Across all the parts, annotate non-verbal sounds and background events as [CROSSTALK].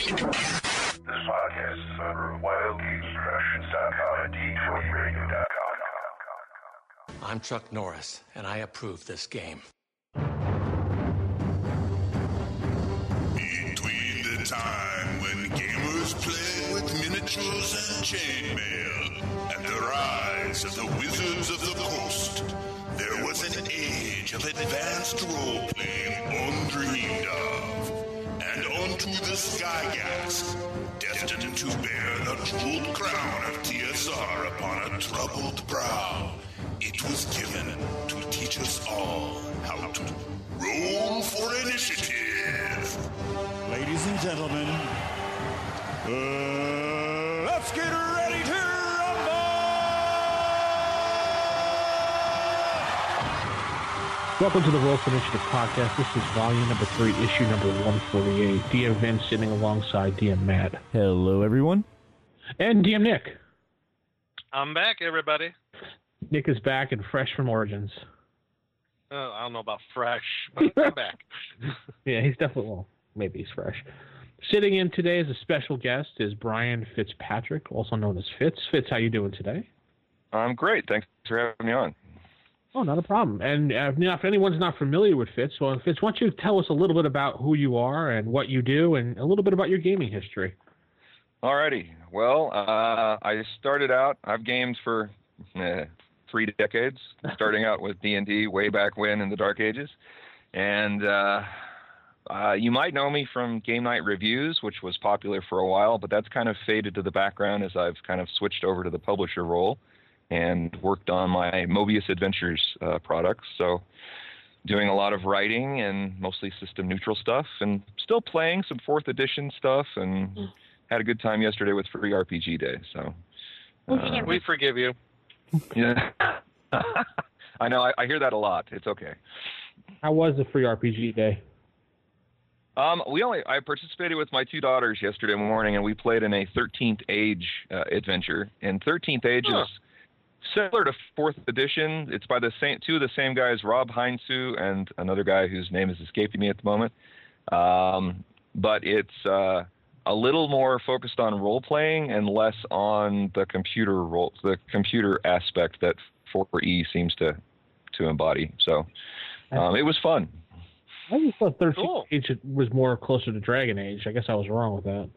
This podcast is a member of WildGamesProductions.com and D20Radio.com. I'm Chuck Norris, and I approve this game. Between the time when gamers played with miniatures and chainmail and the rise of the Wizards of the Coast, there was an age of advanced role-playing undreamed of. Onto the Skygax, destined to bear the jeweled crown of TSR upon a troubled brow, it was given to teach us all how to roll for initiative. Ladies and gentlemen, uh, let's get ready Welcome to the Roll for Initiative podcast. This is volume number three, issue number 148. DM Vince sitting alongside DM Matt. Hello, everyone. And DM Nick. I'm back, everybody. Nick is back and fresh from Origins. Oh, I don't know about fresh, but I'm [LAUGHS] back. [LAUGHS] Yeah, he's definitely, well, maybe he's fresh. Sitting in today as a special guest is Brian Fitzpatrick, also known as Fitz. Fitz, how you doing today? I'm great. Thanks for having me on. Oh, not a problem. And uh, now, if anyone's not familiar with Fitz, well, Fitz, why don't you tell us a little bit about who you are and what you do, and a little bit about your gaming history? Alrighty. Well, uh, I started out. I've gamed for eh, three decades, [LAUGHS] starting out with D and D way back when in the Dark Ages, and uh, uh, you might know me from Game Night Reviews, which was popular for a while, but that's kind of faded to the background as I've kind of switched over to the publisher role and worked on my Mobius Adventures uh, products. So, doing a lot of writing and mostly system neutral stuff, and still playing some fourth edition stuff, and had a good time yesterday with Free RPG Day. So, uh, we forgive you. yeah, [LAUGHS] I know. I, I hear that a lot. It's okay. How was the free RPG day? Um, we only I participated with my two daughters yesterday morning, and we played in a 13th Age uh, adventure. And 13th Age Huh. is similar to Fourth Edition. It's by the same two of the same guys, Rob Heinsoo and another guy whose name is escaping me at the moment. Um, but it's uh, a little more focused on role playing and less on the computer role, the computer aspect that 4E seems to to embody. So um, it was fun. I just thought 13th Cool. Age was more closer to Dragon Age. I guess I was wrong with that.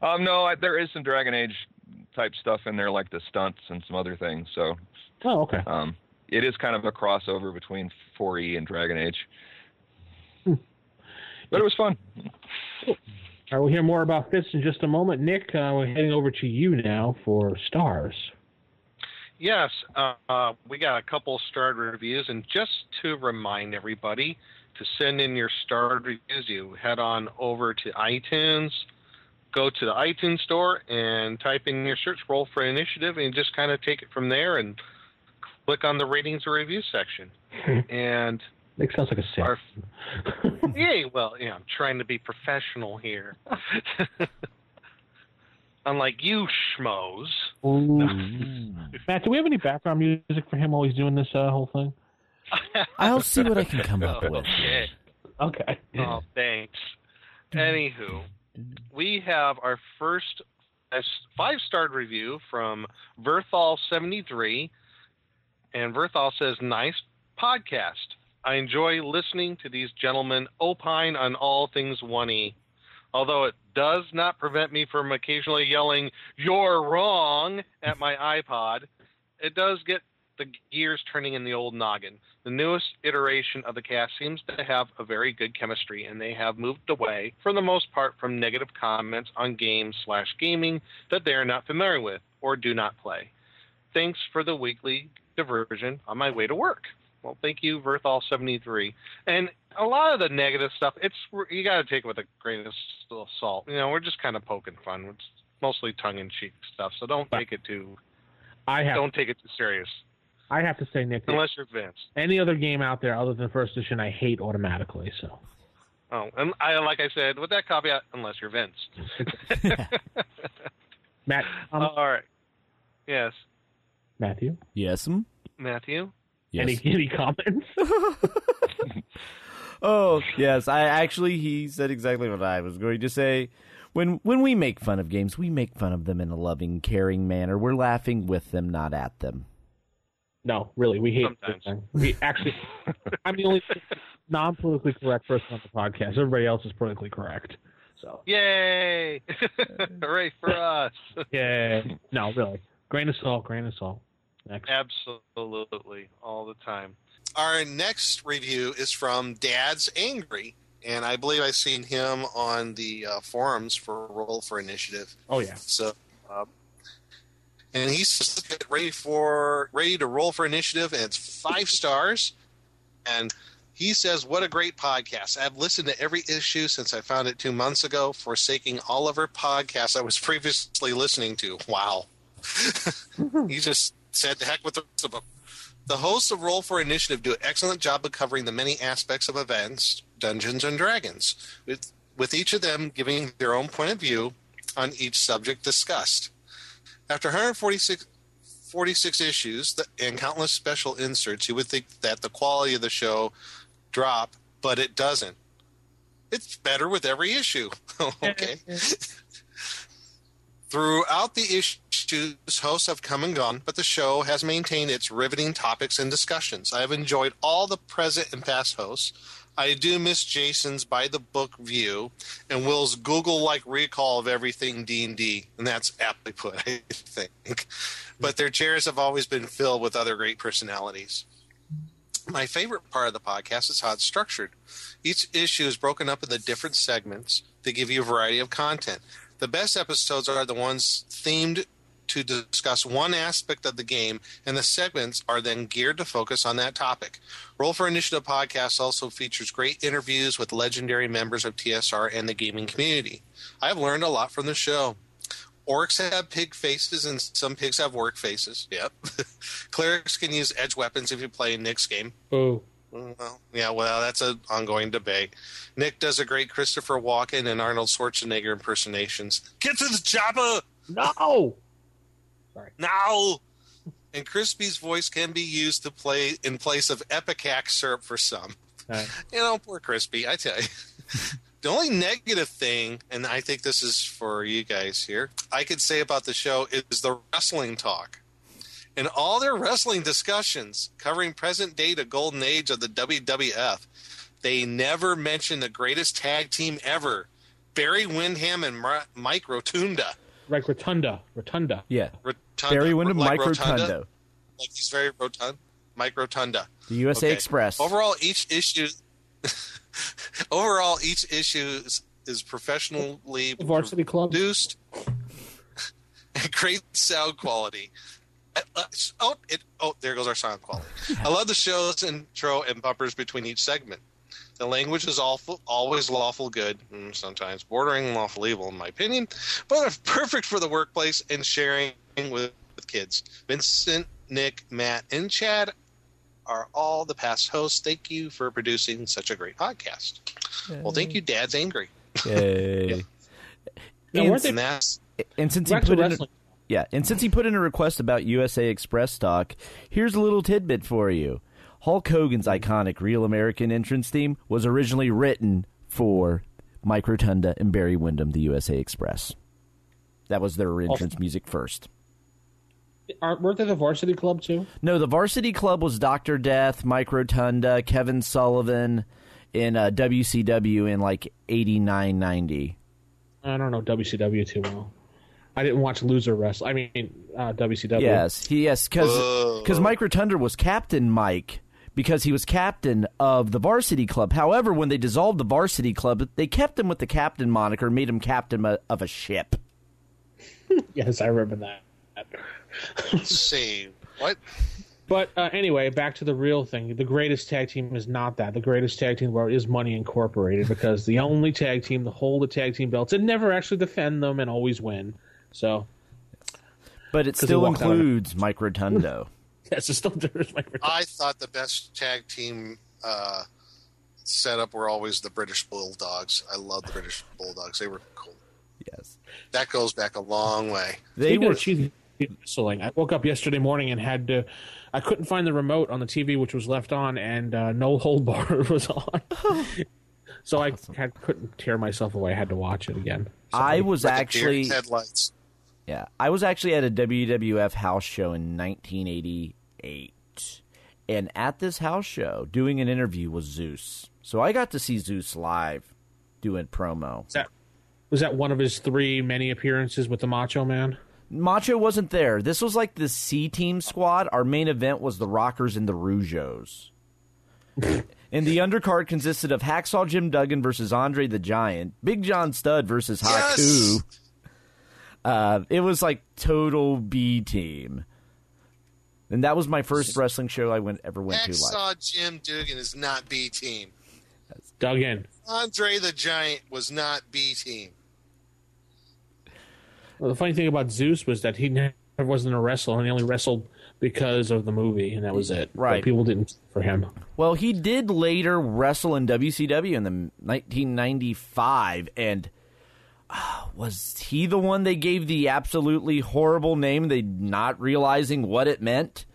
Um, no, I, there is some Dragon Age type stuff in there, like the stunts and some other things. So Oh, okay. um, it is kind of a crossover between 4E and Dragon Age. Hmm. But it was fun. All right, we'll hear more about this in just a moment. Nick, uh, we're heading over to you now for stars. Yes, uh, uh, we got a couple starred reviews, and just to remind everybody to send in your starred reviews, you head on over to iTunes, go to the iTunes store, and type in your search roll for initiative, and just kind of take it from there and click on the ratings or reviews section. [LAUGHS] and it sounds like a Our- [LAUGHS] yeah, Well, yeah, I'm trying to be professional here. [LAUGHS] Unlike you schmoes. Matt, do we have any background music for him while he's doing this uh, whole thing? I'll see what I can come up with. Okay. Okay. Oh, thanks. Anywho, we have our first five star review from Verthal73. And Verthal says, Nice podcast. I enjoy listening to these gentlemen opine on all things 1E. Although it does not prevent me from occasionally yelling, You're wrong at my iPod, it does get the gears turning in the old noggin. The newest iteration of the cast seems to have a very good chemistry, and they have moved away, for the most part, from negative comments on games slash gaming that they are not familiar with or do not play. Thanks for the weekly diversion on my way to work. Well, thank you, Verthal73. And a lot of the negative stuff, it's you got to take it with a grain of salt. You know, we're just kind of poking fun. It's mostly tongue in cheek stuff, so don't take it too. I have Don't take it too serious, I have to say, Nick, unless you're Vince. any other game out there other than first edition, I hate automatically. So Oh, and I like I said with that caveat, unless you're Vince. [LAUGHS] Matt, um, All right. Yes, Matthew, Yes? Matthew. yes. any any comments? [LAUGHS] [LAUGHS] Oh yes, I actually he said exactly what I was going to say. When when we make fun of games, we make fun of them in a loving, caring manner. We're laughing with them, not at them. No, really, we hate Sometimes. this thing. We actually, [LAUGHS] I'm the only non-politically correct person on the podcast. Everybody else is politically correct. So, Yay! [LAUGHS] Hooray for [LAUGHS] us! yeah, no, really, grain of salt, grain of salt. Next. Absolutely, all the time. Our next review is from Dad's Angry, and I believe I've seen him on the uh, forums for Roll for Initiative. Oh yeah, So, uh, and he's ready for ready to roll for initiative, and it's five stars. And he says, "What a great podcast! I've listened to every issue since I found it two months ago, forsaking all other podcasts I was previously listening to. Wow!" Mm-hmm. [LAUGHS] he just said, "The heck with the rest of them." The hosts of Roll for Initiative do an excellent job of covering the many aspects of events, Dungeons and Dragons, with with each of them giving their own point of view on each subject discussed. After 146 46 issues and countless special inserts, you would think that the quality of the show drop, but it doesn't. It's better with every issue. [LAUGHS] okay. [LAUGHS] Throughout the issues, hosts have come and gone, but the show has maintained its riveting topics and discussions. I have enjoyed all the present and past hosts. I do miss Jason's by the book view and Will's Google-like recall of everything D&D, and that's aptly put, [LAUGHS] I think. But their chairs have always been filled with other great personalities. My favorite part of the podcast is how it's structured. Each issue is broken up into different segments that give you a variety of content. The best episodes are the ones themed to discuss one aspect of the game, and the segments are then geared to focus on that topic. Roll for Initiative podcast also features great interviews with legendary members of TSR and the gaming community. I have learned a lot from the show. Orcs have pig faces, and some pigs have work faces. Yep. [LAUGHS] Clerics can use edge weapons if you play Nick's game. Oh. Well, yeah, well, that's an ongoing debate. Nick does a great Christopher Walken and Arnold Schwarzenegger impersonations. Get to the chopper No. Now! And Crispy's voice can be used to play in place of Ipecac syrup for some. Right. You know, poor Crispy, I tell you. [LAUGHS] the only negative thing, and I think this is for you guys here, I could say about the show is the wrestling talk. In all their wrestling discussions covering present day to golden age of the WWF, they never mention the greatest tag team ever, Barry Windham and Mike Rotunda. Like Rotunda. Rotunda. Yeah, Rotunda Barry Windham, like Mike Rotunda? Rotunda, Like he's very rotund. Mike Rotunda. the USA Okay. Express. Overall, each issue. [LAUGHS] overall, each issue is, is professionally The Varsity Club. produced [LAUGHS] and great sound quality. Uh, Oh, it, oh, there goes our sound quality. I love the show's intro and bumpers between each segment. The language is awful, always lawful good, mm, sometimes bordering lawful evil, in my opinion, but [LAUGHS] perfect for the workplace and sharing with, with kids. Vincent, Nick, Matt, and Chad are all the past hosts. Thank you for producing such a great podcast. Well, thank you, Dad's Angry. Yay. [LAUGHS] Now, And- weren't they And that's And since he put in, wrestling? yeah, and since he put in a request about USA Express stock, here's a little tidbit for you. Hulk Hogan's iconic Real American entrance theme was originally written for Mike Rotunda and Barry Windham, the USA Express. That was their entrance music first. Aren't, weren't they the Varsity Club too? No, the Varsity Club was Doctor Death, Mike Rotunda, Kevin Sullivan in uh, WCW in like eighty nine ninety. I don't know WCW too well. I didn't watch Loser Wrestle. I mean uh, WCW. Yes, he yes because Whoa. Mike Rotunda was Captain Mike because he was captain of the Varsity Club. However, when they dissolved the Varsity Club, they kept him with the captain moniker, and made him captain of- of a ship. [LAUGHS] Yes, I remember that. let's see what But uh, anyway, back to the real thing. The greatest tag team is not that. The greatest tag team in the world is Money Incorporated because the only tag team to hold the tag team belts and never actually defend them and always win. So But it still walked out of it. includes Mike Rotundo. Yes, it's still [LAUGHS] there's my I thought the best tag team uh, setup were always the British Bulldogs. I love the British Bulldogs. They were cool. yes, That goes back a long way. they Speaking were. cheesy wrestling. I woke up yesterday morning and had to. I couldn't find the remote on the TV, which was left on, and uh, no hold bar [LAUGHS] was on. [LAUGHS] so I had, couldn't tear myself away. I had to watch it again. I was actually headlights. Yeah, I was actually at a WWF house show in 1988, and at this house show, doing an interview was Zeus. So I got to see Zeus live doing promo. Was that, was that one of his three many appearances with the Macho Man? Macho wasn't there. This was like the C Team squad. Our main event was the Rockers and the Rougeaus. [LAUGHS] and the undercard consisted of Hacksaw Jim Duggan versus Andre the Giant, Big John Studd versus Haku. Yes! Uh, it was like total B Team. And that was my first wrestling show I went ever went to live. saw Jim Duggan is not B team. Duggan. Andre the Giant was not B team. Well, the funny thing about Zeus was that he never wasn't a wrestler, and he only wrestled because of the movie, and that was it. Right. But people didn't for him. Well, he did later wrestle in WCW in the 1995, and [SIGHS] was he the one they gave the absolutely horrible name, they not realizing what it meant?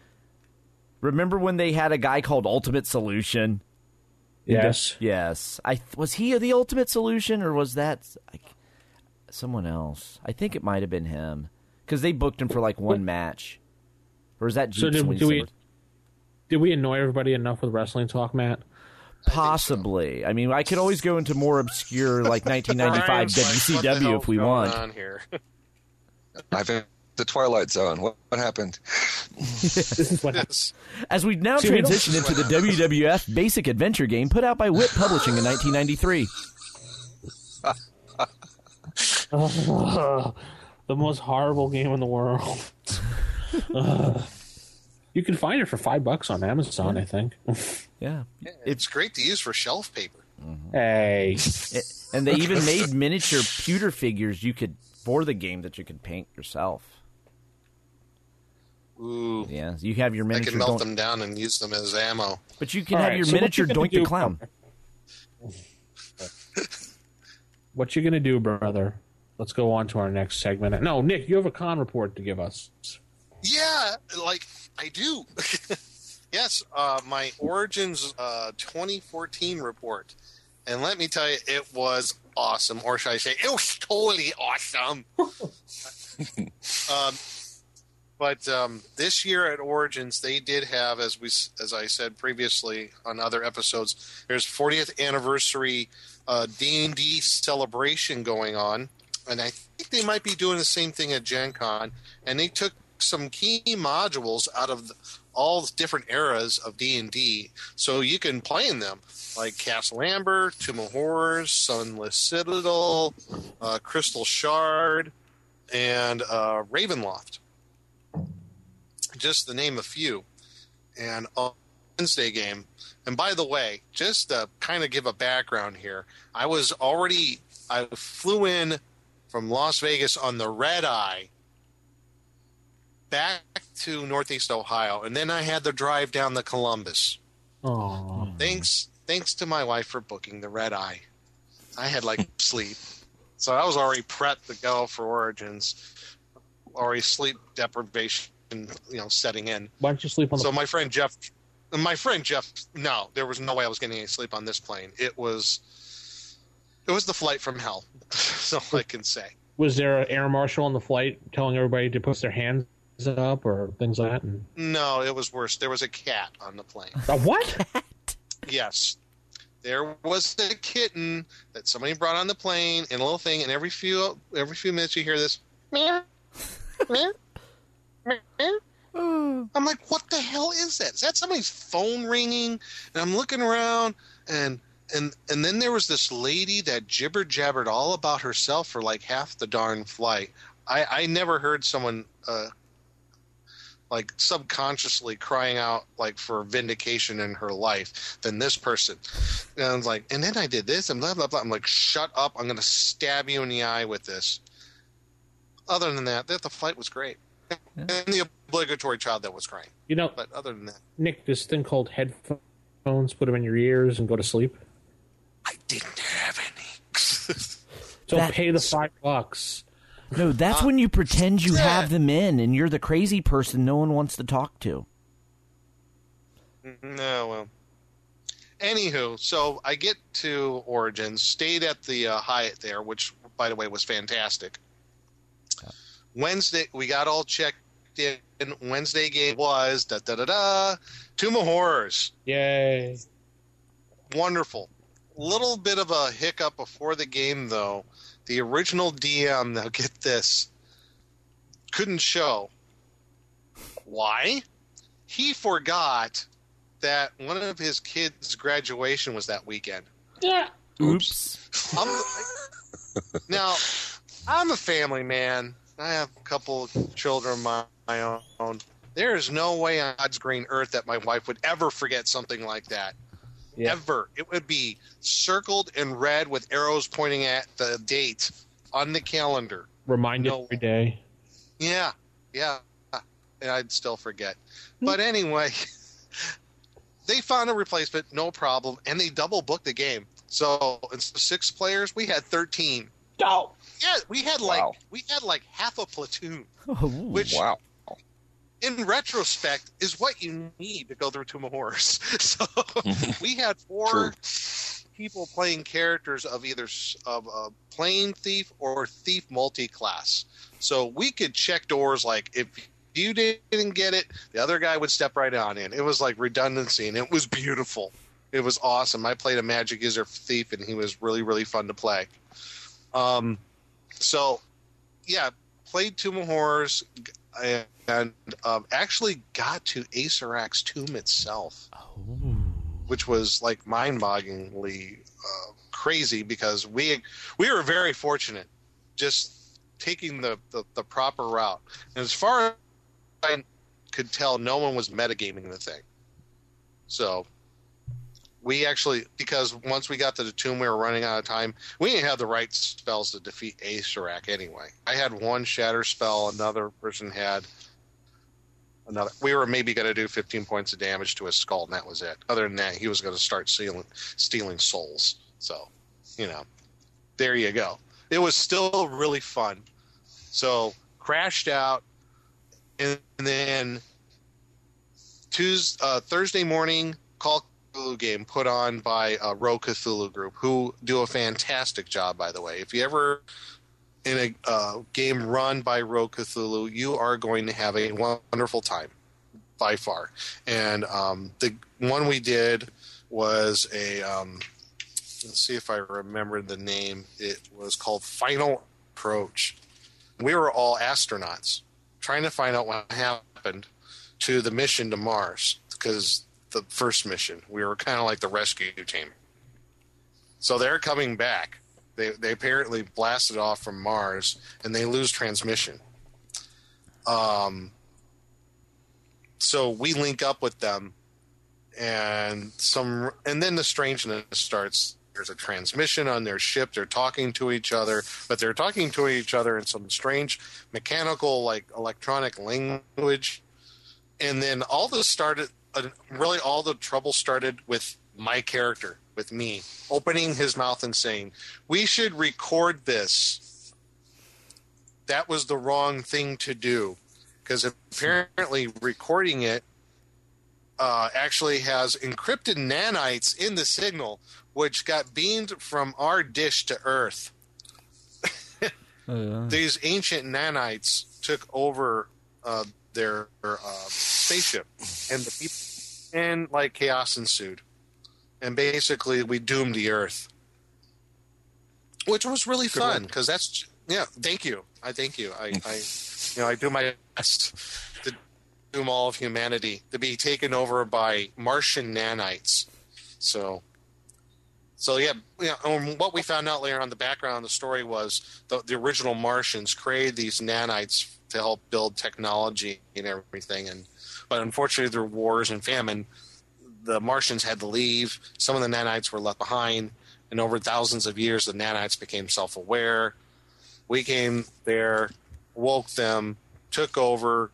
Remember when they had a guy called Ultimate Solution? Yes. Yes. I was he the Ultimate Solution, or was that like, someone else? I think it might have been him because they booked him for like one match. Or is that So Jeep did, do we did we annoy everybody enough with wrestling talk, Matt? Possibly. I mean, I could always go into more obscure, like [LAUGHS] 1995 Brian's like, WCW if we want. On here. [LAUGHS] I've in the Twilight Zone. What, what happened? This is what [LAUGHS] Yes. As we now See, we transition into the WWF Basic Adventure game put out by Whip Publishing in 1993. Ugh, the most horrible game in the world. Ugh. you can find it for five bucks on Amazon, I think. [LAUGHS] Yeah. It's great to use for shelf paper. Mm-hmm. hey, It- and they even made miniature pewter figures you could for the game that you could paint yourself. Ooh. Yeah, you have your miniature. I can melt Don- them down and use them as ammo. but you can All have right, your so miniature you gonna the Clown. [LAUGHS] what you gonna do, brother? Let's go on to our next segment. No, Nick, you have a con report to give us. Yeah, like I do. [LAUGHS] yes, uh, my Origins uh, 2014 report. And let me tell you, it was awesome. Or should I say, it was totally awesome. [LAUGHS] um, but um, this year at Origins, they did have, as we, as I said previously on other episodes, there's 40th anniversary uh, D&D celebration going on, and I think they might be doing the same thing at Gen Con. And they took some key modules out of all the different eras of D&D, so you can play in them, like Castle Amber, Tomb of Horrors, Sunless Citadel, uh, Crystal Shard, and uh, Ravenloft. Just to name a few. And on Wednesday game, and by the way, just to kind of give a background here, I was already I flew in from Las Vegas on the red eye back to Northeast Ohio, and then I had the drive down to Columbus. Oh, Thanks, thanks to my wife for booking the red eye. I had like [LAUGHS] sleep, so I was already prepped to go for Origins. Already sleep deprivation, you know, setting in. why don't you sleep on the? So my friend Jeff, my friend Jeff, no, there was no way I was getting any sleep on this plane. It was, it was the flight from hell. [LAUGHS] so I can say. was there an air marshal on the flight telling everybody to put their hands up or things like that? And, No, it was worse. There was a cat on the plane. a what? Yes. There was a kitten that somebody brought on the plane and a little thing, and every few every few minutes you hear this meow, meow, meow. [SIGHS] I'm like, what the hell is that? Is that somebody's phone ringing? And I'm looking around, and and and then there was this lady that jibber jabbered all about herself for like half the darn flight. I I never heard someone uh, like subconsciously crying out like for vindication in her life than this person. And I was like, and then I did this and blah blah blah. I'm like, shut up! I'm gonna stab you in the eye with this. Other than that, that the flight was great, and the obligatory child that was crying. You know, But other than that, Nick, this thing called headphones, put them in your ears and go to sleep. I didn't have any. [LAUGHS] So That- pay the five bucks No, that's when you pretend you have them in and you're the crazy person no one wants to talk to. No, well. Anywho, so I get to Origins, stayed at the uh, Hyatt there, which, by the way, was fantastic. Wednesday, we got all checked in. Wednesday game was da da da da. Tomb of Horrors. Yay. Wonderful. Little bit of a hiccup before the game, though. The original DM, now get this, couldn't show. Why? He forgot that one of his kids' graduation was that weekend. Yeah. Oops. I'm, now, I'm a family man. I have a couple of children of my, my own. There is no way on God's green earth that my wife would ever forget something like that. Yeah. Ever. It would be circled in red with arrows pointing at the date on the calendar. Reminded No. every day. Yeah, yeah. And I'd still forget. Hmm. But anyway, [LAUGHS] they found a replacement, no problem, and they double booked the game. So instead of six players, we had thirteen. Oh. Yeah, we had like Wow. we had like half a platoon, [LAUGHS] Oh, which Wow. In retrospect is what you need to go through Tomb of Horrors. [LAUGHS] So [LAUGHS] we had four people playing characters of either of a plane thief or thief multi-class. So we could check doors like if you didn't get it, the other guy would step right on in. It was like redundancy, and it was beautiful. It was awesome. I played a magic user thief, and he was really really fun to play. Um, so yeah, played Tomb of Horrors and, and um, actually got to Acerak's tomb itself which was like mind-bogglingly uh, crazy because we we were very fortunate just taking the, the, the proper route. And as far as I could tell, no one was metagaming the thing. So we actually, because once we got to the tomb, we were running out of time. We didn't have the right spells to defeat Acerak anyway. I had one shatter spell, another person had another. We were maybe going to do 15 points of damage to his skull, and that was it. Other than that, he was going to start stealing, stealing souls. So, you know, there you go. It was still really fun. So, crashed out, and then Tuesday, uh, Thursday morning, Call Cthulhu game put on by uh, Row Cthulhu Group, who do a fantastic job, by the way. If you ever in a uh, game run by Row Cthulhu, you are going to have a wonderful time by far. And um, the one we did was a um, let's see if I remember the name. It was called Final Approach. We were all astronauts trying to find out what happened to the mission to Mars because the first mission we were kind of like the rescue team. So they're coming back. They they apparently blasted off from Mars and they lose transmission. Um. So we link up with them, and some, and then the strangeness starts. There's a transmission on their ship. They're talking to each other, but they're talking to each other in some strange mechanical, like electronic language. And then all this started. Uh, really, all the trouble started with my character, with me, opening his mouth and saying, "We should record this." That was the wrong thing to do because apparently recording it uh, actually has encrypted nanites in the signal, which got beamed from our dish to Earth. [LAUGHS] These ancient nanites took over uh, their uh, spaceship, and the people, and like chaos ensued, and basically we doomed the Earth, which was really fun because that's yeah. Thank you, I thank you. I, I you know I do my best to doom all of humanity to be taken over by Martian nanites. So, so yeah, yeah. Um, what we found out later on, the background of the story was the, the original Martians created these nanites to help build technology and everything, and but unfortunately through wars and famine, the Martians had to leave. Some of the nanites were left behind, and over thousands of years, the nanites became self-aware. We came there, woke them, took over,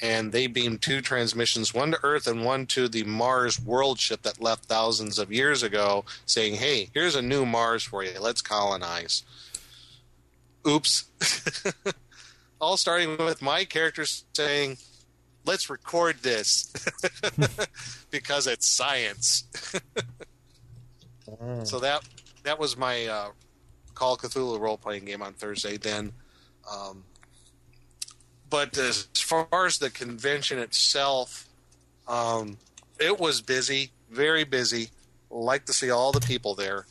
and they beamed two transmissions, one to Earth and one to the Mars world ship that left thousands of years ago, saying, Hey, here's a new Mars for you. Let's colonize. oops. [LAUGHS] All starting with my character saying, let's record this [LAUGHS] because it's science. so that that was my uh, Call of Cthulhu role playing game on Thursday. Then, um, but as far as the convention itself, um, it was busy, very busy. Like to see all the people there.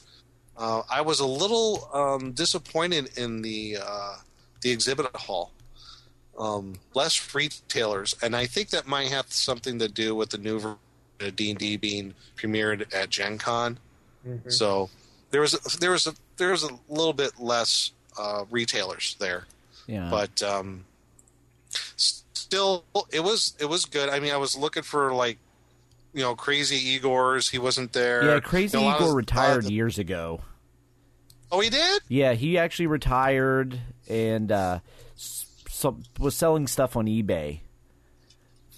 Uh, I was a little um, disappointed in the uh, the exhibit hall. Um, less retailers, and I think that might have something to do with the new version of D and D being premiered at Gen Con. Mhm. So there was a, there was a there was a little bit less uh, retailers there, Yeah. but um, still it was it was good. I mean, I was looking for like you know crazy Igor's. He wasn't there. yeah, Crazy You know, Igor of- retired a the- years ago. oh, he did. Yeah, he actually retired and uh, s- so, was selling stuff on eBay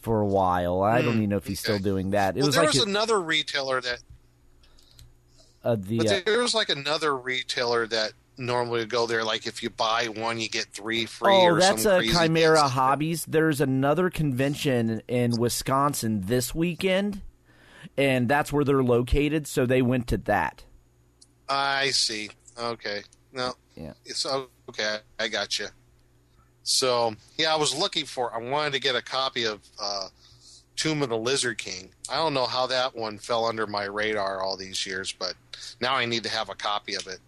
for a while. I don't Hmm, even know if he's still doing that. It well, was there like was a- another retailer that, uh, the but uh, there was like another retailer that normally would go there. Like if you buy one, you get three free. Oh, or that's some a Chimera. Hobbies. There's another convention in Wisconsin this weekend, and that's where they're located. So they went to that. I see. Okay. No. Yeah. It's okay. I got you. So yeah, I was looking for. I wanted to get a copy of uh, Tomb of the Lizard King. I don't know how that one fell under my radar all these years, but now I need to have a copy of it.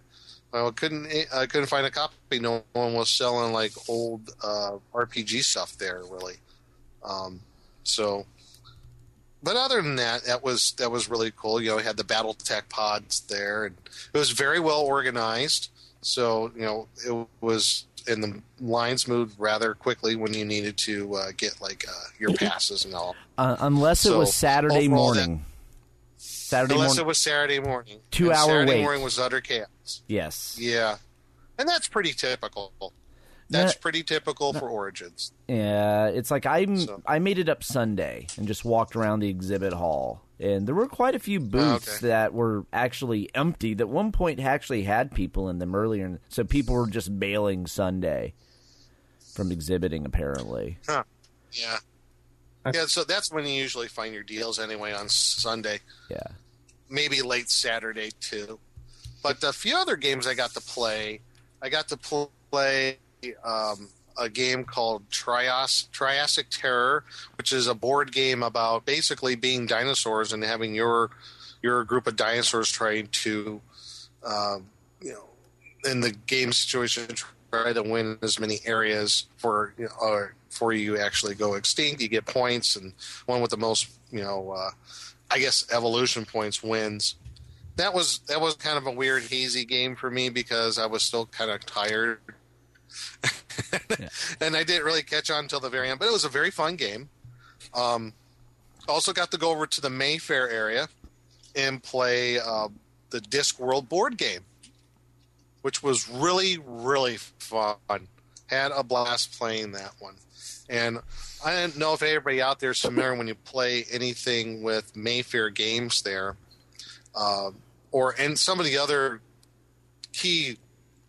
I couldn't. I couldn't find a copy. No one was selling like old uh, RPG stuff there, really. Um, so, but other than that, that was that was really cool. You know, we had the BattleTech pods there, and it was very well organized. So you know, it was and the lines moved rather quickly when you needed to uh, get like uh, your passes and all. Uh, unless it So, was Saturday overall, that- morning. Saturday Unless morning. it was Saturday morning. Two And hour Saturday wait. morning was utter chaos. yes. Yeah, and that's pretty typical. That's pretty typical for Origins. Yeah, it's like I'm. So- I made it up Sunday and just walked around the exhibit hall, and there were quite a few booths Oh, okay. that were actually empty. That one point actually had people in them earlier, so people were just bailing Sunday from exhibiting. Apparently, Huh. Yeah. Yeah, so that's when you usually find your deals anyway on Sunday. yeah. maybe late Saturday too. But a few other games I got to play. I got to pl- play um, a game called Trias- Triassic Terror, which is a board game about basically being dinosaurs and having your your group of dinosaurs trying to, um, you know, in the game situation, try to win as many areas for you know, or for you actually go extinct. You get points, and one with the most, you know, uh, I guess evolution points wins. That was that was kind of a weird hazy game for me because I was still kind of tired, [LAUGHS] and I didn't really catch on until the very end. But it was a very fun game. Um, also got to go over to the Mayfair area and play uh, the Discworld board game, which was really really fun. Had a blast playing that one, and I don't know if everybody out there is familiar when you play anything with Mayfair games there, uh, or and some of the other key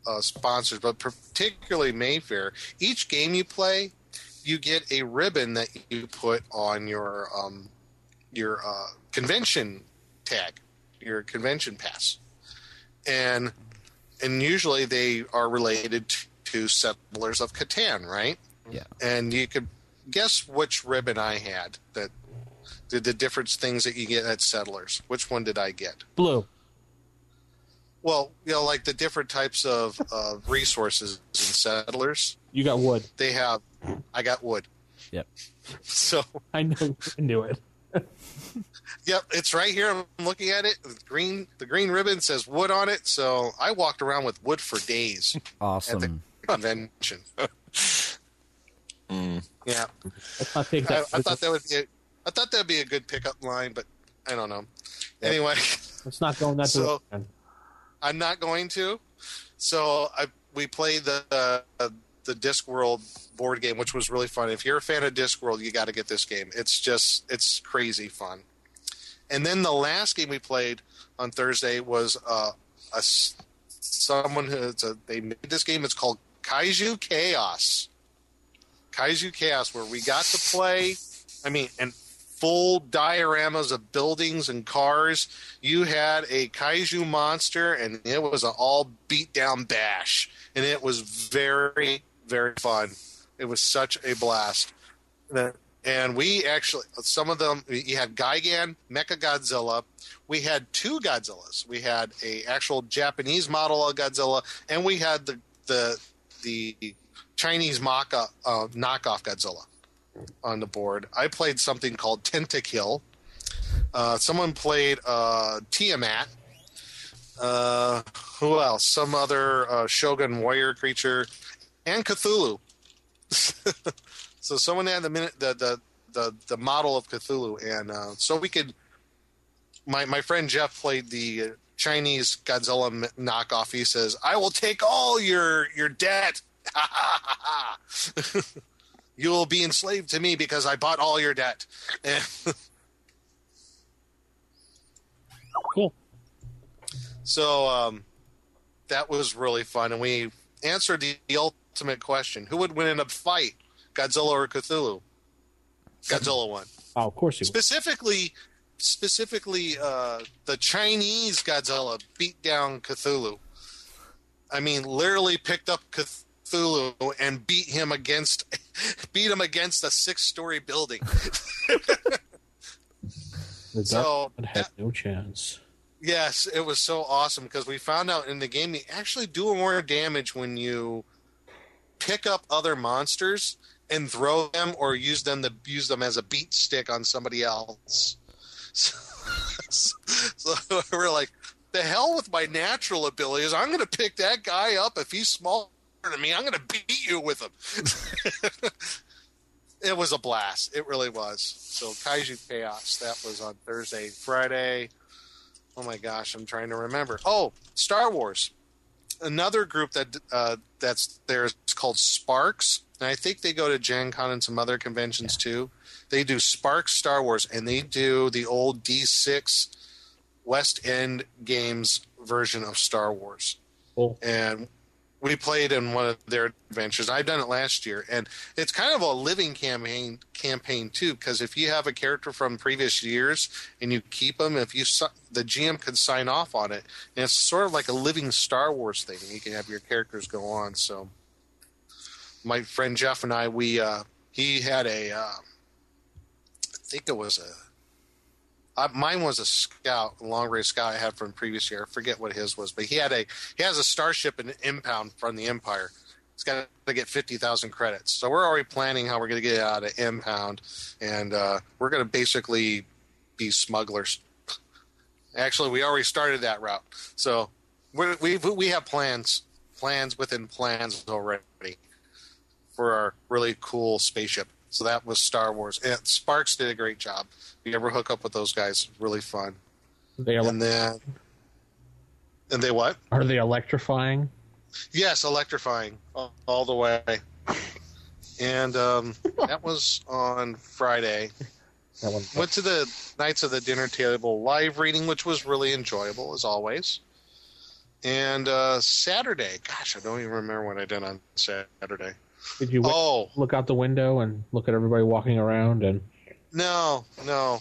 uh, sponsors, but particularly Mayfair. Each game you play, you get a ribbon that you put on your um, your uh, convention tag, your convention pass, and and usually they are related to, to Settlers of Catan, right? Yeah. And you could guess which ribbon I had that did the different things that you get at Settlers. Which one did I get? Blue. Well, you know, like the different types of uh, resources and Settlers. You got wood. They have. I got wood. Yep. [LAUGHS] So, I knew. I knew it. [LAUGHS] yep, it's right here. I'm looking at it. The green, the green ribbon says wood on it. So I walked around with wood for days at the Awesome. convention. Yeah, Let's I. I thought that would be. A, I thought that'd be a good pickup line, but I don't know. Anyway, Let's not go in that [LAUGHS] So- direction. I'm not going to. So I we played the uh, the Discworld board game, which was really fun. If you're a fan of Discworld, you got to get this game. It's just it's crazy fun. And then the last game we played on Thursday was uh, a someone who a, they made this game. It's called Kaiju Chaos. Kaiju Chaos, where we got to play. I mean, and full dioramas of buildings and cars. You had a kaiju monster, and it was an all beat down bash, and it was very very fun. It was such a blast. And we actually, some of them, you had Gigan, Mecha Godzilla. We had two Godzillas. We had a actual Japanese model of Godzilla, and we had the the the Chinese mock uh, knockoff Godzilla on the board. I played something called Tentakill. Uh, someone played uh, Tiamat. Uh, who else? Some other uh, Shogun warrior creature, and Cthulhu. [LAUGHS] so someone had the minute the the the, the model of Cthulhu, and uh, so we could. My my friend Jeff played the Chinese Godzilla knockoff. He says, "I will take all your your debt." [LAUGHS] [LAUGHS] you will be enslaved to me because I bought all your debt. [LAUGHS] Cool. so um, that was really fun, and we answered the, the ultimate question: Who would win in a fight, Godzilla or Cthulhu? Godzilla won. [LAUGHS] Oh, of course he would. Specifically, specifically, uh, the Chinese Godzilla beat down Cthulhu. I mean, literally picked up Cthulhu and beat him against, [LAUGHS] beat him against a six-story building. [LAUGHS] The So, had no chance. Yes, it was so awesome because we found out in the game you actually do more damage when you pick up other monsters and throw them or use them to use them as a beat stick on somebody else. So, [LAUGHS] so we're like, the hell with my natural abilities. I'm going to pick that guy up if he's smaller than me. I'm going to beat you with them. [LAUGHS] it was a blast. It really was. So Kaiju Chaos. That was on Thursday, Friday. Oh my gosh, I'm trying to remember. Oh, Star Wars. Another group that uh, that's there is called Sparks, and I think they go to Gen Con and some other conventions too. They do Sparks Star Wars, and they do the old D6 West End Games version of Star Wars. Cool. And we played in one of their adventures. I've done it last year, and it's kind of a living campaign campaign too. Because if you have a character from previous years and you keep them, if you the GM could sign off on it, and it's sort of like a living Star Wars thing. You can have your characters go on. So, my friend Jeff and I, we uh, he had a, uh, I think it was a mine was a scout, long range scout I had from previous year. I forget what his was, but he had a he has a starship in impound from the Empire. It's got to get fifty thousand credits. So we're already planning how we're going to get out of impound, and uh, we're going to basically be smugglers. Actually, we already started that route. So we're, we we have plans plans within plans already for our really cool spaceship. So that was Star Wars. And Sparks did a great job. If you ever hook up with those guys, really fun. They are, And then, and they what? are they electrifying? Yes, electrifying all, all the way. And um, [LAUGHS] that was on Friday. That one. Went to the Knights of the Dinner Table live reading, which was really enjoyable as always. And uh, Saturday, gosh, I don't even remember what I did on Saturday. Did you w- Oh, look out the window and look at everybody walking around and No, no,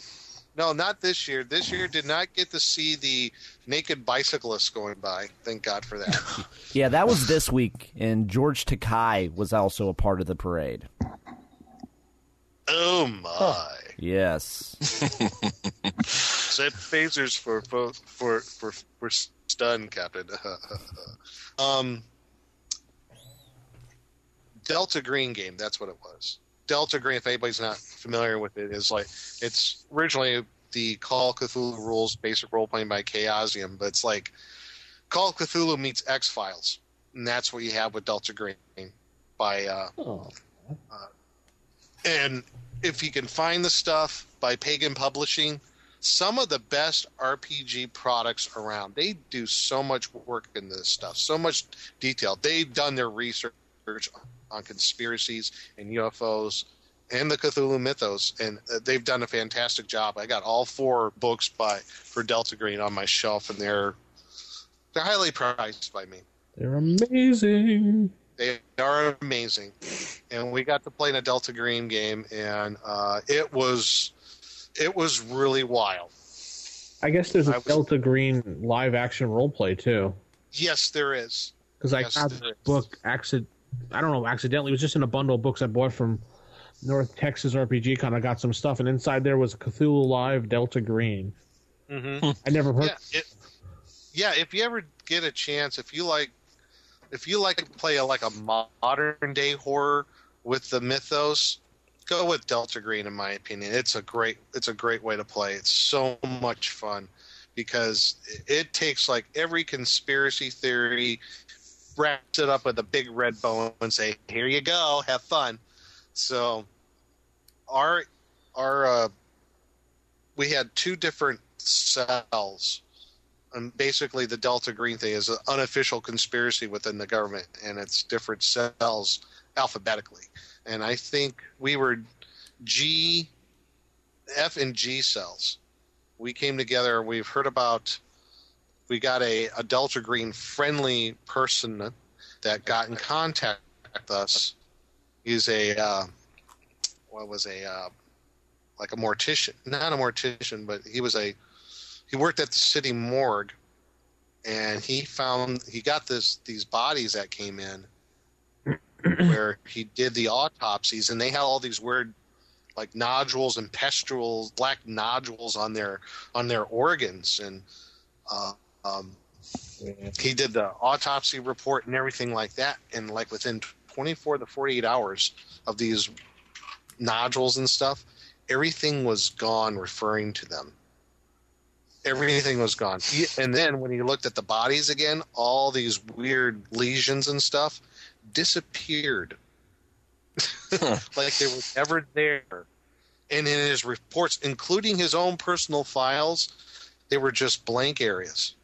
no, not this year. This year did not get to see the naked bicyclists going by. Thank God for that. [LAUGHS] Yeah, that was this week, and George Takei was also a part of the parade. oh my! Yes. [LAUGHS] Set phasers for for for for, for stun, Captain. [LAUGHS] um, Delta Green game. That's what it was. Delta Green. If anybody's not familiar with it, is like it's originally the Call of Cthulhu rules, basic role playing by Chaosium, but it's like Call of Cthulhu meets X Files, and that's what you have with Delta Green by uh, oh, and if you can find the stuff by Pagan Publishing, some of the best RPG products around. They do so much work in this stuff, so much detail. They've done their research on conspiracies and UFOs and the Cthulhu mythos, and uh, they've done a fantastic job. I got all four books by for Delta Green on my shelf, and they're they're highly prized by me. they're amazing. They are amazing, and we got to play in a Delta Green game, and uh, it was it was really wild. I guess there's a was- Delta Green live action role play too. Yes, there is. Because I Yes, got the book accident. I don't know, accidentally. It was just in a bundle of books I bought from North Texas RPG Con. I got some stuff, and inside there was Cthulhu Live Delta Green. Mm-hmm. I never heard. Yeah, it, yeah. If you ever get a chance, if you like, if you like to play a, like a modern day horror with the mythos, go with Delta Green. In my opinion, it's a great it's a great way to play. It's so much fun because it, it takes like every conspiracy theory, wraps it up with a big red bow and say, "Here you go, have fun." So, our our uh, we had two different cells. And basically, the Delta Green thing is an unofficial conspiracy within the government, and it's different cells alphabetically. And I think we were G, F, and G cells. We came together. We've heard about. We got a, a Delta Green friendly person that got in contact with us. He's a uh, what was a uh, like a mortician, not a mortician, but he was a he worked at the city morgue, and he found he got this these bodies that came in [CLEARS THROAT] where he did the autopsies, and they had all these weird like nodules and pustules, black nodules on their on their organs, and uh, um, he did the autopsy report and everything like that, and like within 24 to 48 hours of these nodules and stuff, everything was gone, referring to them. Everything was gone. He- And then when he looked at the bodies again, all these weird lesions and stuff disappeared. [LAUGHS] like they were never there. And in his reports, including his own personal files, they were just blank areas.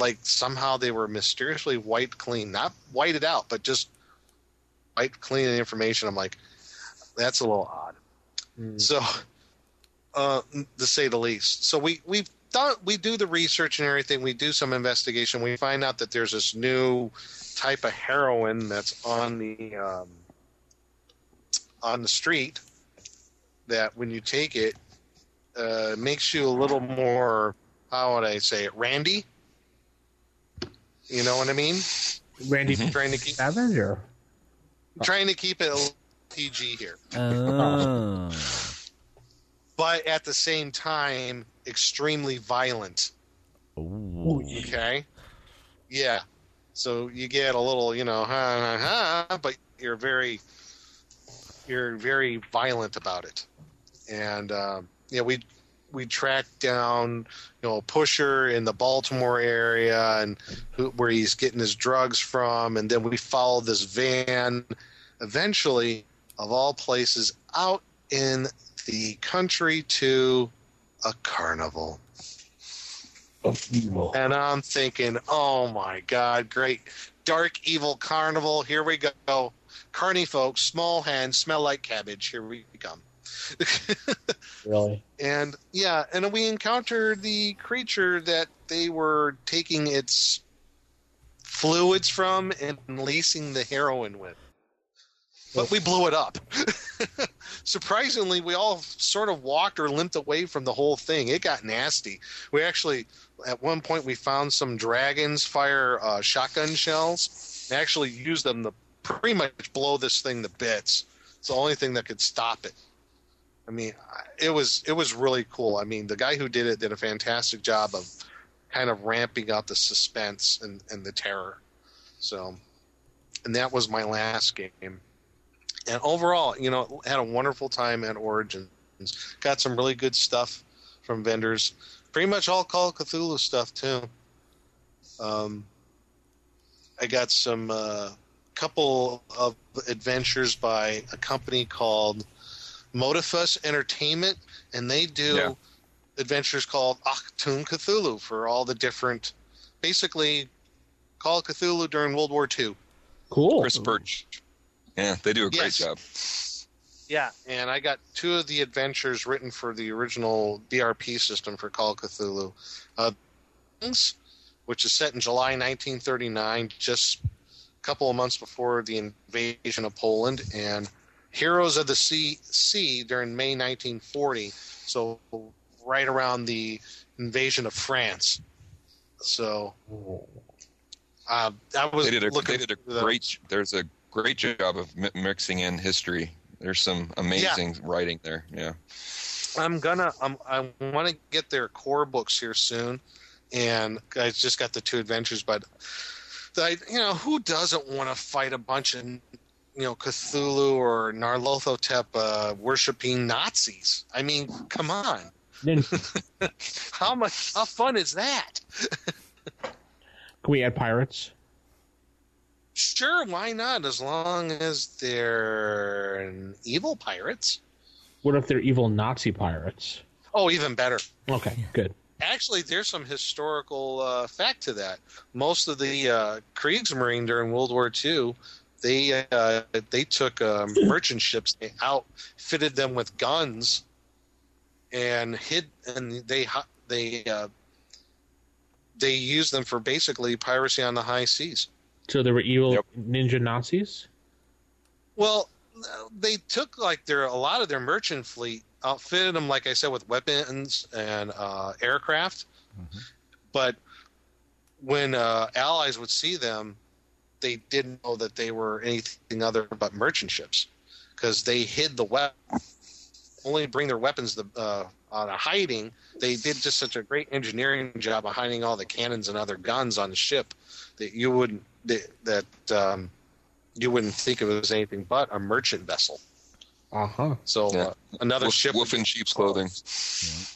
Like somehow they were mysteriously wiped clean. Not whited out, but just wiped clean the information. I'm like, that's a little odd. So, uh, to say the least. So we we've done we do the research and everything. We do some investigation. We find out that there's this new type of heroin that's on the um, on the street. That when you take it, uh, makes you a little more. How would I say it? Randy. You know what I mean? Randy Trying to keep Savage or trying to keep it PG here. Oh. but at the same time extremely violent. Ooh. Okay. Yeah. So you get a little, you know, ha ha ha, but you're very, you're very violent about it. And um, yeah, we we tracked down, you know, a pusher in the Baltimore area and who, where he's getting his drugs from, and then we followed this van, eventually, of all places, out in the country to a carnival. And I'm thinking, oh my God, great. Dark evil carnival. Here we go. Carny folks, small hands, smell like cabbage. Here we come. [LAUGHS] really? And yeah, and we encountered the creature that they were taking its fluids from and lacing the heroin with. But we blew it up. [LAUGHS] Surprisingly, we all sort of walked or limped away from the whole thing. It got nasty. We actually, at one point, we found some dragons fire uh, shotgun shells. and actually used them to pretty much blow this thing to bits. It's the only thing that could stop it. I mean, it was it was really cool. I mean, the guy who did it did a fantastic job of kind of ramping up the suspense and, and the terror. So, and that was my last game. And overall, you know, had a wonderful time at Origins. Got some really good stuff from vendors. Pretty much all Call of Cthulhu stuff too. Um, I got some uh, couple of adventures by a company called Modiphius Entertainment, and they do Yeah. adventures called Achtung Cthulhu for all the different, basically, Call of Cthulhu during World War II. Cool. Chris Birch. Yeah, they do a great Yes. job. Yeah, and I got two of the adventures written for the original BRP system for Call of Cthulhu. Uh, Things, which is set in July 1939, just a couple of months before the invasion of Poland, and Heroes of the Sea, sea during May 1940. So right around the invasion of France. So uh, I was They did a looking they did a great. There's a great job of mi- mixing in history. There's some amazing writing there. Yeah. I'm gonna. I'm, I want to get their core books here soon, and I just got the two adventures. But I, you know, who doesn't want to fight a bunch of, you know, Cthulhu or Nyarlathotep uh, worshiping Nazis? I mean, come on. [LAUGHS] How much? How fun is that? [LAUGHS] can we add pirates? Sure, why not? As long as they're evil pirates. What if they're evil Nazi pirates? Oh, even better. Okay, good. Actually, there's some historical uh, fact to that. Most of the uh, Kriegsmarine during World War II, they uh, they took um, [LAUGHS] merchant ships, they outfitted them with guns, and hid, and they they uh, they used them for basically piracy on the high seas. So there were evil ninja Nazis. Well, they took like their a lot of their merchant fleet, outfitted them, like I said, with weapons and uh, aircraft. But when uh, allies would see them, they didn't know that they were anything other but merchant ships because they hid the weapon. Only bring their weapons the, uh, out of hiding. They did just such a great engineering job of hiding all the cannons and other guns on the ship that you wouldn't that, that um, you wouldn't think of it as anything but a merchant vessel. Uh huh. So Yeah. uh, another wolf, ship. wolf in sheep's clothing.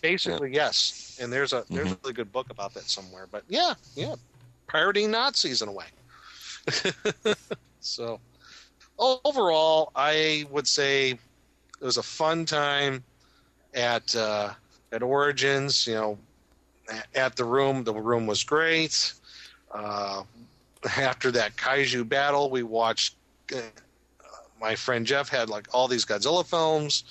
Basically, yes. And there's a there's a really good book about that somewhere. But yeah, yeah, pirating Nazis in a way. [LAUGHS] so overall, I would say it was a fun time at uh, at Origins. You know, at the room, the room was great. Uh, after that kaiju battle, we watched. Uh, my friend Jeff had like all these Godzilla films.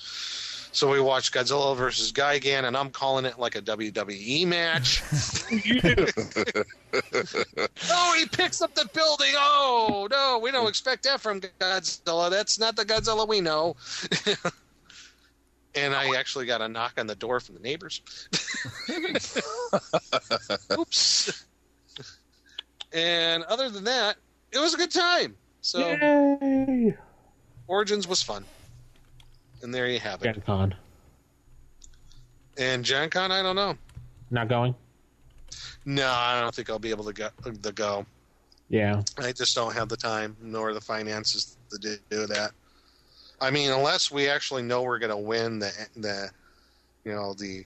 So we watched Godzilla versus Gigan, and I'm calling it like a WWE match. [LAUGHS] [LAUGHS] oh, he picks up the building. Oh, no, we don't expect that from Godzilla. That's not the Godzilla we know. [LAUGHS] and I actually got a knock on the door from the neighbors. Oops. And other than that, it was a good time. So Yay! Origins was fun. And there you have it. Gen Con. And Gen Con, I don't know. Not going? No, I don't think I'll be able to go. To go. Yeah. I just don't have the time nor the finances to do, do that. I mean, unless we actually know we're going to win the the, you know, the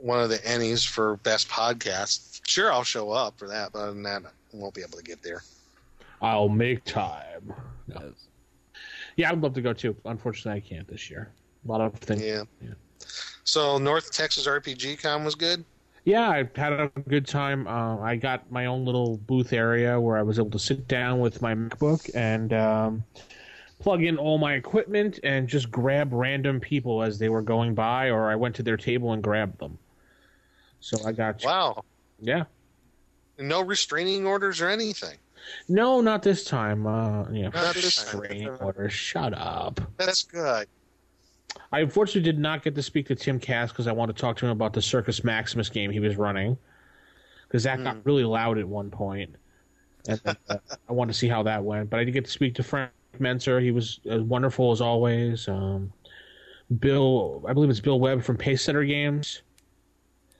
one of the Ennies for best podcast. Sure, I'll show up for that, but other than that, I won't be able to get there. I'll make time. No. Yeah, I'd love to go too. Unfortunately, I can't this year. A lot of things. Yeah. So North Texas RPG Con was good. Yeah, I had a good time. Uh, I got my own little booth area where I was able to sit down with my MacBook and um, plug in all my equipment and just grab random people as they were going by, or I went to their table and grabbed them. So I got Wow. yeah. No restraining orders or anything. No, not this time. Uh, yeah, Not this time. orders. Shut up. That's good. I unfortunately did not get to speak to Tim Kask because I wanted to talk to him about the Circus Maximus game he was running. Because that got really loud at one point. and uh, [LAUGHS] I wanted to see how that went. But I did get to speak to Frank Mentzer. He was as wonderful as always. Um, Bill, I believe it's Bill Webb from Pace Center Games.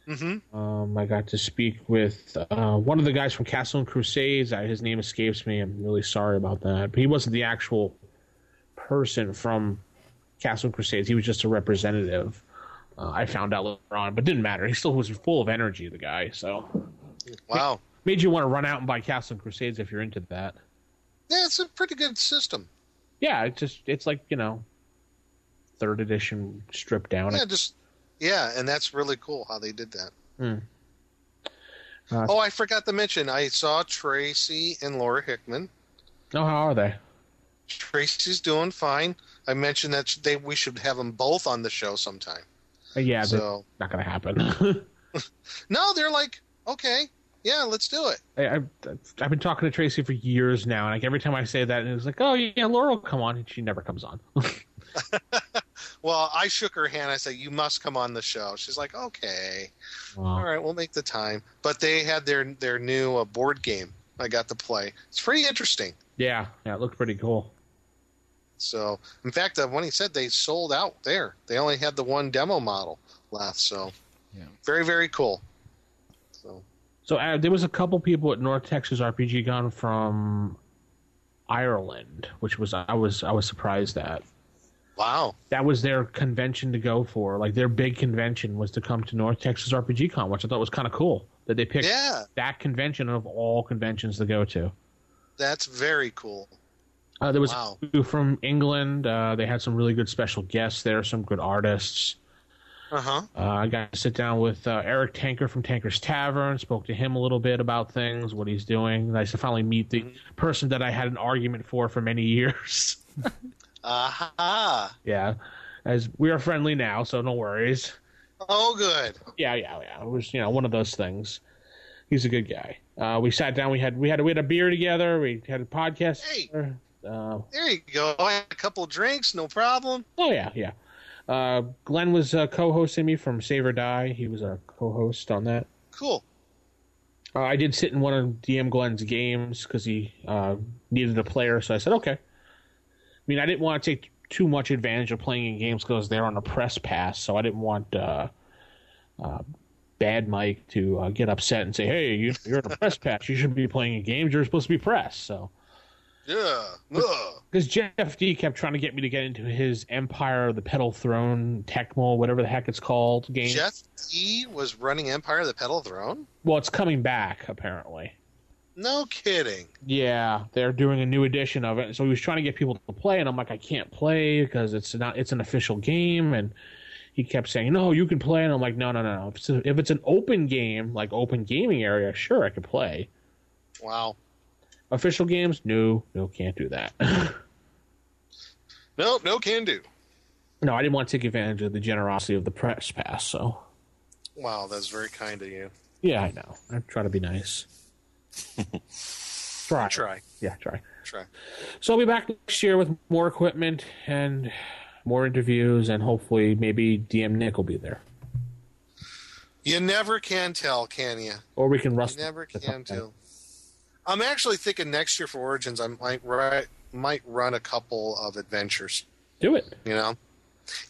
Mm-hmm. Um, I got to speak with uh, one of the guys from Castle and Crusades. I, his name escapes me. I'm really sorry about that. But he wasn't the actual person from Castle and Crusades. He was just a representative. Uh, I found out later on, but didn't matter. He still was full of energy, the guy. So Wow. made you want to run out and buy Castle and Crusades if you're into that. Yeah, it's a pretty good system. Yeah, it's just it's like you know, third edition stripped down. Yeah, just yeah, and that's really cool how they did that. Hmm. Uh, Oh, I forgot to mention, I saw Tracy and Laura Hickman. oh, how are they? Tracy's doing fine. I mentioned that they we should have them both on the show sometime. Uh, yeah, So- that's not gonna happen. [LAUGHS] [LAUGHS] No, they're like okay. Yeah, let's do it. I, I've, I've been talking to Tracy for years now, and like every time I say that, and it's like, oh yeah, Laura will come on, and she never comes on. [LAUGHS] Well, I shook her hand. I said, "You must come on the show." She's like, "Okay, all right, we'll make the time." But they had their their new uh, board game. I got to play. It's pretty interesting. Yeah, yeah, it looked pretty cool. So, in fact, uh, when he said they sold out there, they only had the one demo model left. So, Yeah. very very cool. So, So uh, there was a couple people at North Texas RPG Con from Ireland, which was I was I was surprised at. Wow, That was their convention to go for. Like their big convention was to come to North Texas RPG Con, which I thought was kind of cool that they picked yeah, that convention of all conventions to go to. that's very cool. Uh, there was Wow. two from England. Uh, they had some really good special guests there, some good artists. Uh huh. Uh, I got to sit down with uh, Eric Tenkar from Tenkar's Tavern. Spoke to him a little bit about things, what he's doing. Nice to finally meet the person that I had an argument for for many years. [LAUGHS] Aha. yeah, as we are friendly now, so no worries. Oh, good. Yeah, yeah, yeah. It was you know one of those things. He's a good guy. Uh, we sat down. We had we had we had a beer together. We had a podcast. Hey. Uh, There you go. I had a couple of drinks, no problem. oh yeah, yeah. Uh, Glenn was uh, co-hosting me from Save or Die. He was a co-host on that. Cool. Uh, I did sit in one of DM Glenn's games because he uh, needed a player, so I said okay. I mean, I didn't want to take too much advantage of playing in games because they're on a press pass, so I didn't want uh, uh, Bad Mike to uh, get upset and say, "Hey, you, you're on a press pass. You shouldn't be playing in games. You're supposed to be press." So, Yeah. Because Jeff D kept trying to get me to get into his Empire of the Petal Throne Tecmo, whatever the heck it's called, game. Jeff D was running Empire of the Petal Throne? Well, it's coming back apparently. No kidding. Yeah, they're doing a new edition of it. So he was trying to get people to play, and I'm like, I can't play because it's not. It's an official game, and he kept saying, "No, you can play." And I'm like, "No, no, no. no. If it's, a, if it's an open game, like open gaming area, sure, I could play. Wow. Official games, no, no, can't do that. [LAUGHS] No, no can do. no, I didn't want to take advantage of the generosity of the press pass. So Wow, that's very kind of you. yeah, I know. I try to be nice. [LAUGHS] try, Try. yeah, try. Try. So I'll be back next year with more equipment and more interviews, and hopefully maybe DM Nick will be there, You never can tell, can you? or we can You rust. never can tell. I'm actually thinking next year for Origins, I might ri might run a couple of adventures. Do it. You know?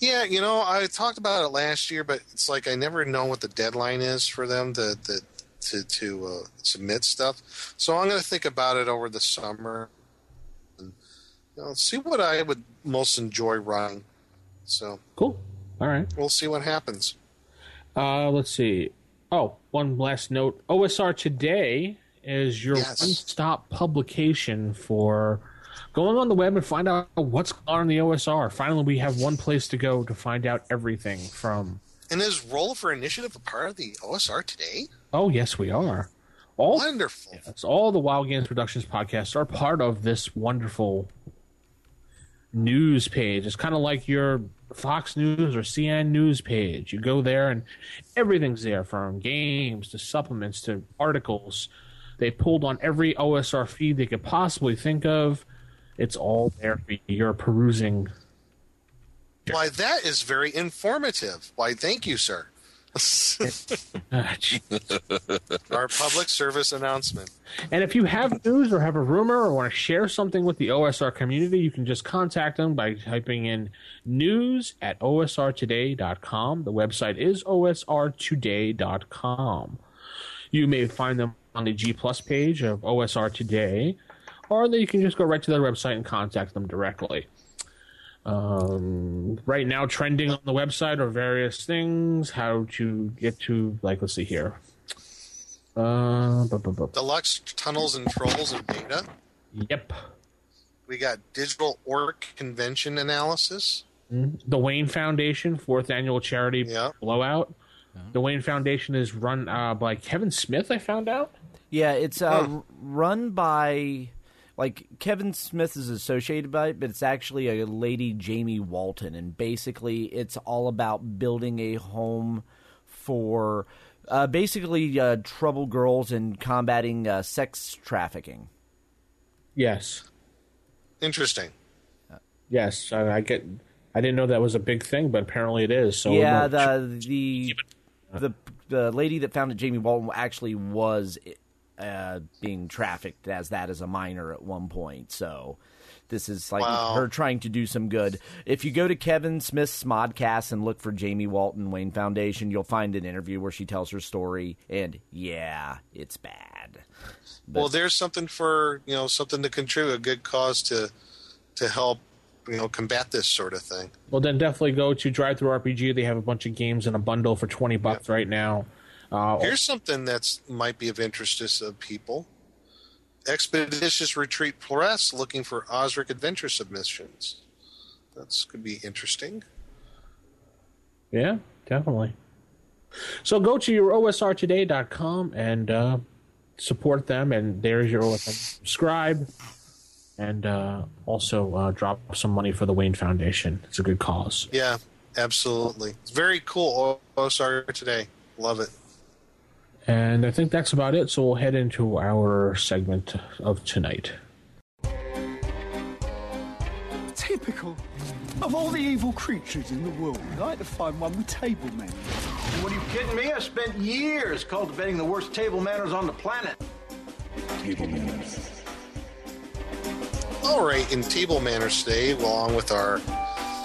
Yeah, you know, I talked about it last year, but it's like I never know what the deadline is for them to to to, to uh, submit stuff. So I'm going to think about it over the summer and you know, see what I would most enjoy running. So Cool. All right. we'll see what happens. Uh, let's see. Oh, one last note. OSR Today is your Yes. one-stop publication for going on the web and find out what's on the OSR. Finally, we have one place to go to find out everything from. And is Roll for Initiative a part of the OSR today? Oh, yes, we are. All Wonderful. Yes, all the Wild Games Productions podcasts are part of this wonderful news page. It's kind of like your Fox News or CN News page. You go there and everything's there from games to supplements to articles. They pulled on every OSR feed they could possibly think of. It's all there for your perusing. Why, that is very informative. Why, thank you, sir. [LAUGHS] Our public service announcement. And if you have news or have a rumor or want to share something with the OSR community, you can just contact them by typing in news at osrtoday.com. The website is osrtoday.com. You may find them on the G Plus page of OSR Today, or you can just go right to their website and contact them directly. Um, right now, trending on the website are various things. How to get to, like, let's see here. Uh, bu- bu- bu- Deluxe Tunnels and Trolls and data. Yep. We got Digital Orc Convention Analysis. The Wayne Foundation, fourth annual charity Yeah. blowout. The Wayne Foundation is run uh, by Kevin Smith, I found out. Yeah, it's uh, r- run by like Kevin Smith is associated by it, but it's actually a lady Jamie Walton, and basically it's all about building a home for Uh, basically, uh, trouble girls and combating uh, sex trafficking. Yes. Interesting. Yes, I, I get. I didn't know that was a big thing, but apparently it is. So yeah, the the the the lady that founded Jamie Walton actually was uh, being trafficked as that as a minor at one point. So this is like Wow. her trying to do some good. If you go to Kevin Smith's modcast and look for Jamie Walton Wayne Foundation, you'll find an interview where she tells her story, and yeah, it's bad. well, there's something for you know something to contribute, a good cause to to help you know combat this sort of thing. Well, then definitely go to DriveThruRPG. They have a bunch of games in a bundle for twenty bucks right now. Uh, Here's something that might be of interest to some people. Expeditious Retreat Press looking for Osric Adventure submissions. That's could be interesting. Yeah, definitely. So go to your osrtoday.com and uh, support them, and there's your OSR. Subscribe, and uh, also uh, drop some money for the Wayne Foundation. It's a good cause. Yeah, absolutely. It's very cool. OSR today. Love it. And I think that's about it. So we'll head into our segment of tonight. Typical. Of all the evil creatures in the world, I like to find one with table manners. What are you kidding me? I spent years cultivating the worst table manners on the planet. Table manners. All right, in table manners today, along with our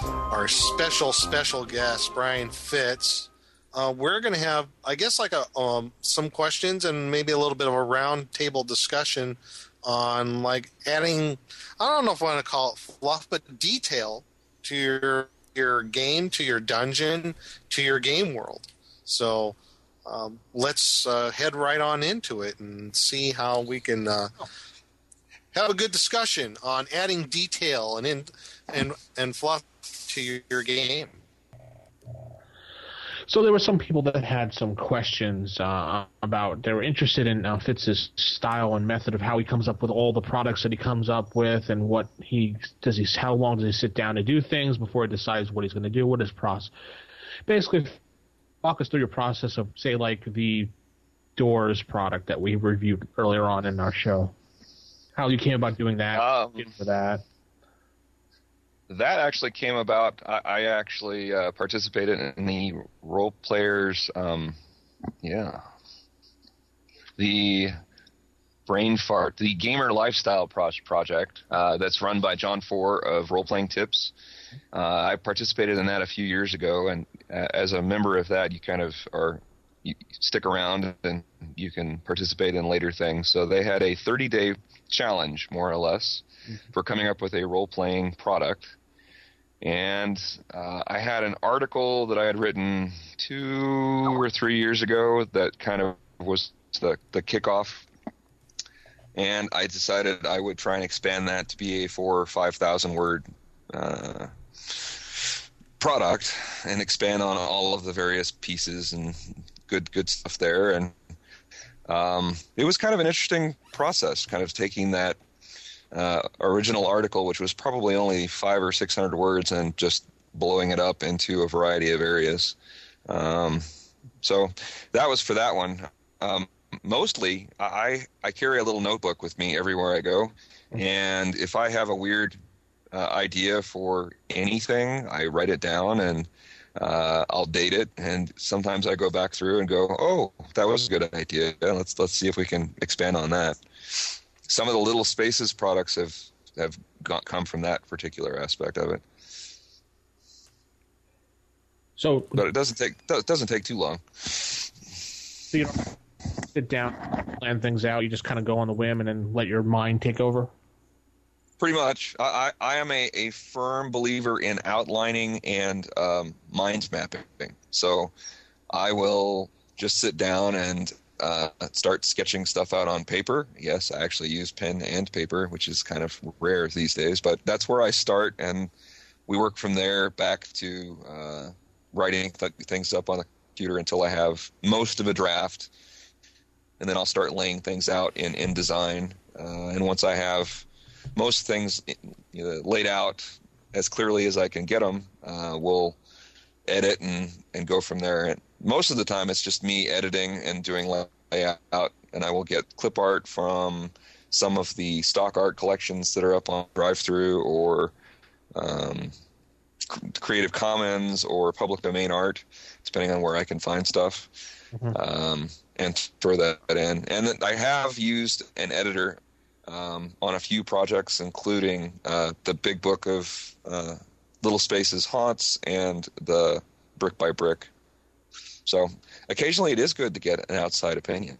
our special special guest Brian Fitz, uh, we're going to have, I guess, like a um, some questions and maybe a little bit of a roundtable discussion on like adding. I don't know if I want to call it fluff, but detail to your your game, to your dungeon, to your game world. So um, let's uh, head right on into it and see how we can uh, have a good discussion on adding detail and in, and and fluff to your, your game. So there were some people that had some questions uh, about. They were interested in uh, Fitz's style and method of how he comes up with all the products that he comes up with, and what he does. He how long does he sit down to do things before he decides what he's going to do? What is process? Basically, walk us through your process of say like the Doors product that we reviewed earlier on in our show. How you came about doing that? Um, into that. That actually came about. I, I actually uh, participated in the role players. Um, yeah, the brain fart, the gamer lifestyle pro- project uh, that's run by Johnn Four of Role Playing Tips. Uh, I participated in that a few years ago, and uh, as a member of that, you kind of are you stick around and you can participate in later things. So they had a 30 day challenge, more or less, for coming up with a role playing product. And uh, I had an article that I had written two or three years ago that kind of was the, the kickoff. And I decided I would try and expand that to be a four or 5,000 word uh, product and expand on all of the various pieces and good good stuff there and um, it was kind of an interesting process kind of taking that uh, original article which was probably only five or six hundred words and just blowing it up into a variety of areas um, so that was for that one um, mostly I, I carry a little notebook with me everywhere i go and if i have a weird uh, idea for anything, I write it down and uh, I'll date it. And sometimes I go back through and go, "Oh, that was a good idea. Let's let's see if we can expand on that." Some of the Little Spaces products have have got, come from that particular aspect of it. So, but it doesn't take it doesn't take too long. So you don't sit down, plan things out. You just kind of go on the whim and then let your mind take over. Pretty much. I, I, I am a, a firm believer in outlining and um, mind mapping. So I will just sit down and uh, start sketching stuff out on paper. Yes, I actually use pen and paper, which is kind of rare these days, but that's where I start. And we work from there back to uh, writing th- things up on the computer until I have most of a draft. And then I'll start laying things out in InDesign. Uh, and once I have most things you know, laid out as clearly as I can get them, uh, we'll edit and, and go from there. And most of the time it's just me editing and doing layout, and I will get clip art from some of the stock art collections that are up on DriveThru or um, Creative Commons or public domain art, depending on where I can find stuff, mm-hmm. um, and throw that in. And I have used an editor um, on a few projects, including uh, the Big Book of uh, Little Spaces Haunts and the Brick by Brick. So occasionally it is good to get an outside opinion.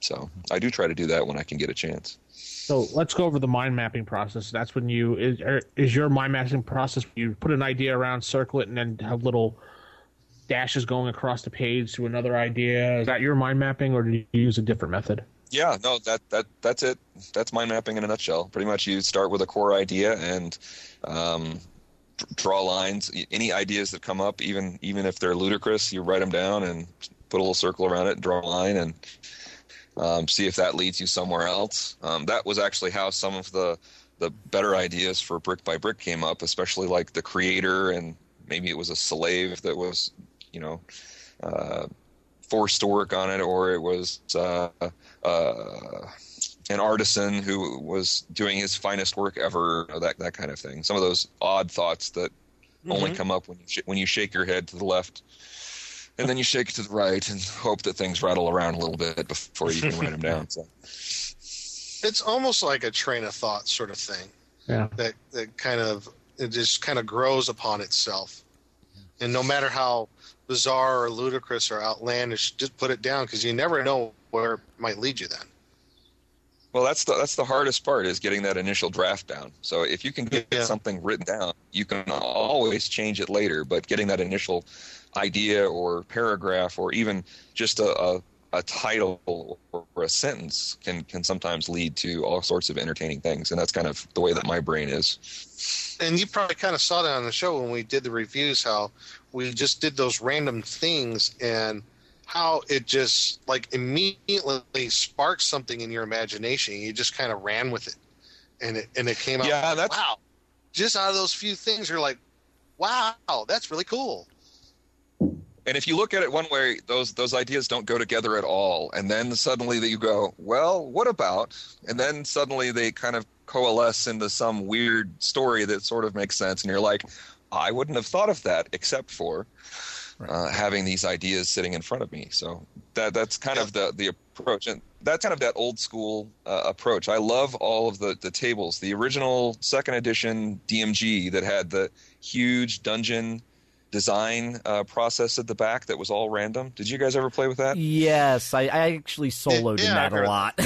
So I do try to do that when I can get a chance. So let's go over the mind mapping process. That's when you is, er, is your mind mapping process. You put an idea around, circle it, and then have little dashes going across the page to another idea. Is that your mind mapping, or do you use a different method? Yeah, no, that that that's it. That's mind mapping in a nutshell. Pretty much, you start with a core idea and um, draw lines. Any ideas that come up, even even if they're ludicrous, you write them down and put a little circle around it, draw a line, and um, see if that leads you somewhere else. Um, that was actually how some of the the better ideas for brick by brick came up, especially like the creator and maybe it was a slave that was, you know, uh, forced to work on it, or it was uh, uh, an artisan who was doing his finest work ever, that that kind of thing. Some of those odd thoughts that mm-hmm. only come up when you sh- when you shake your head to the left and then you shake it to the right and hope that things rattle around a little bit before you can write them down. So [LAUGHS] it's almost like a train of thought sort of thing. Yeah. That that kind of it just kind of grows upon itself, and no matter how bizarre or ludicrous or outlandish, just put it down because you never know where it might lead you. Then. Well, that's the that's the hardest part is getting that initial draft down. So if you can get yeah. something written down, you can always change it later. But getting that initial idea or paragraph or even just a, a, a title or a sentence can can sometimes lead to all sorts of entertaining things, and that's kind of the way that my brain is. And you probably kind of saw that on the show when we did the reviews, how we just did those random things and how it just like immediately sparked something in your imagination. You just kind of ran with it, and it and it came out. Yeah, that's wow. Just out of those few things, you're like, wow, that's really cool and if you look at it one way those those ideas don't go together at all and then suddenly that you go well what about and then suddenly they kind of coalesce into some weird story that sort of makes sense and you're like i wouldn't have thought of that except for uh, having these ideas sitting in front of me so that that's kind yeah. of the the approach and that's kind of that old school uh, approach i love all of the the tables the original second edition dmg that had the huge dungeon design uh, process at the back that was all random. Did you guys ever play with that? Yes, I, I actually soloed yeah, in that a lot. [LAUGHS]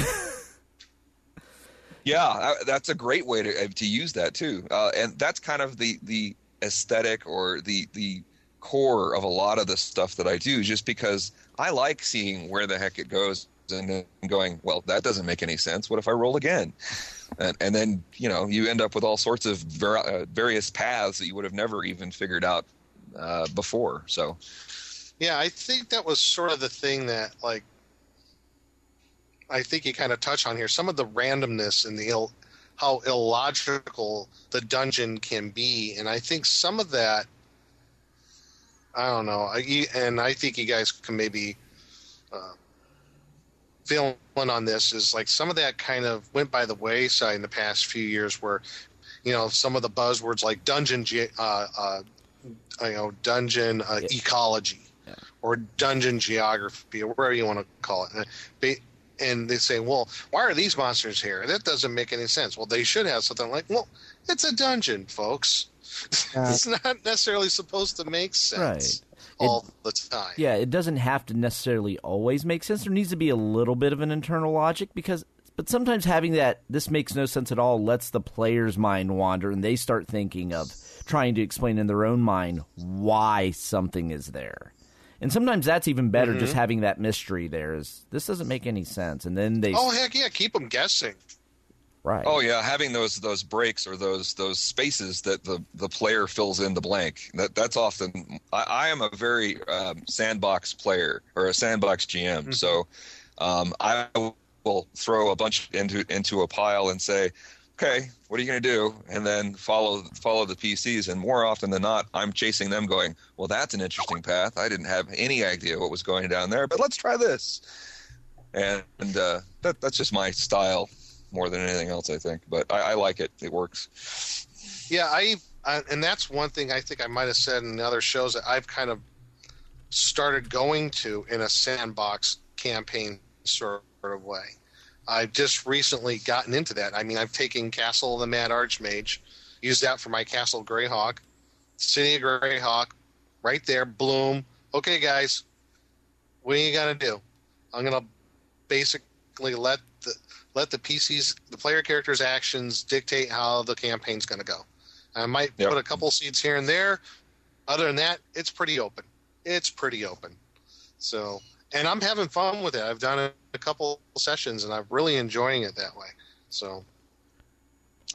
yeah, that's a great way to uh, to use that too, uh, and that's kind of the the aesthetic or the the core of a lot of the stuff that I do, just because I like seeing where the heck it goes and going, well, that doesn't make any sense. What if I roll again? And, and then you know you end up with all sorts of ver- uh, various paths that you would have never even figured out uh, before. So, yeah, I think that was sort of the thing that like I think you kind of touch on here. Some of the randomness and the Ill, how illogical the dungeon can be, and I think some of that. I don't know, I, and I think you guys can maybe uh, fill in on this. Is like some of that kind of went by the wayside in the past few years, where you know some of the buzzwords like dungeon uh, uh, you know dungeon uh, yeah. ecology yeah. or dungeon geography or whatever you want to call it. And they say, well, why are these monsters here? That doesn't make any sense. Well, they should have something like, well, it's a dungeon, folks. It's not necessarily supposed to make sense. Right. All it, the time. Yeah, it doesn't have to necessarily always make sense. There needs to be a little bit of an internal logic because but sometimes having that this makes no sense at all lets the player's mind wander and they start thinking of trying to explain in their own mind why something is there. And sometimes that's even better, mm-hmm. just having that mystery there. Is this doesn't make any sense, and then they oh heck yeah, keep them guessing. Right. Oh yeah, having those those breaks or those those spaces that the the player fills in the blank. That that's often. I, I am a very um, sandbox player or a sandbox GM, mm-hmm. so um, I will throw a bunch into into a pile and say, okay, what are you going to do? And then follow follow the PCs. And more often than not, I'm chasing them, going, well, that's an interesting path. I didn't have any idea what was going down there, but let's try this. And, and uh, that, that's just my style more than anything else, I think. But I, I like it. It works. Yeah, I, I and that's one thing I think I might have said in the other shows that I've kind of started going to in a sandbox campaign sort of way. I've just recently gotten into that. I mean, I've taken Castle of the Mad Archmage, used that for my Castle Greyhawk, City of Greyhawk, right there, bloom. Okay, guys, what are you gonna do? I'm gonna basically let let the PCs, the player characters' actions dictate how the campaign's gonna go. I might Yep. put a couple seeds here and there. Other than that, it's pretty open. It's pretty open. So, and I'm having fun with it. I've done a couple sessions, and I'm really enjoying it that way. So,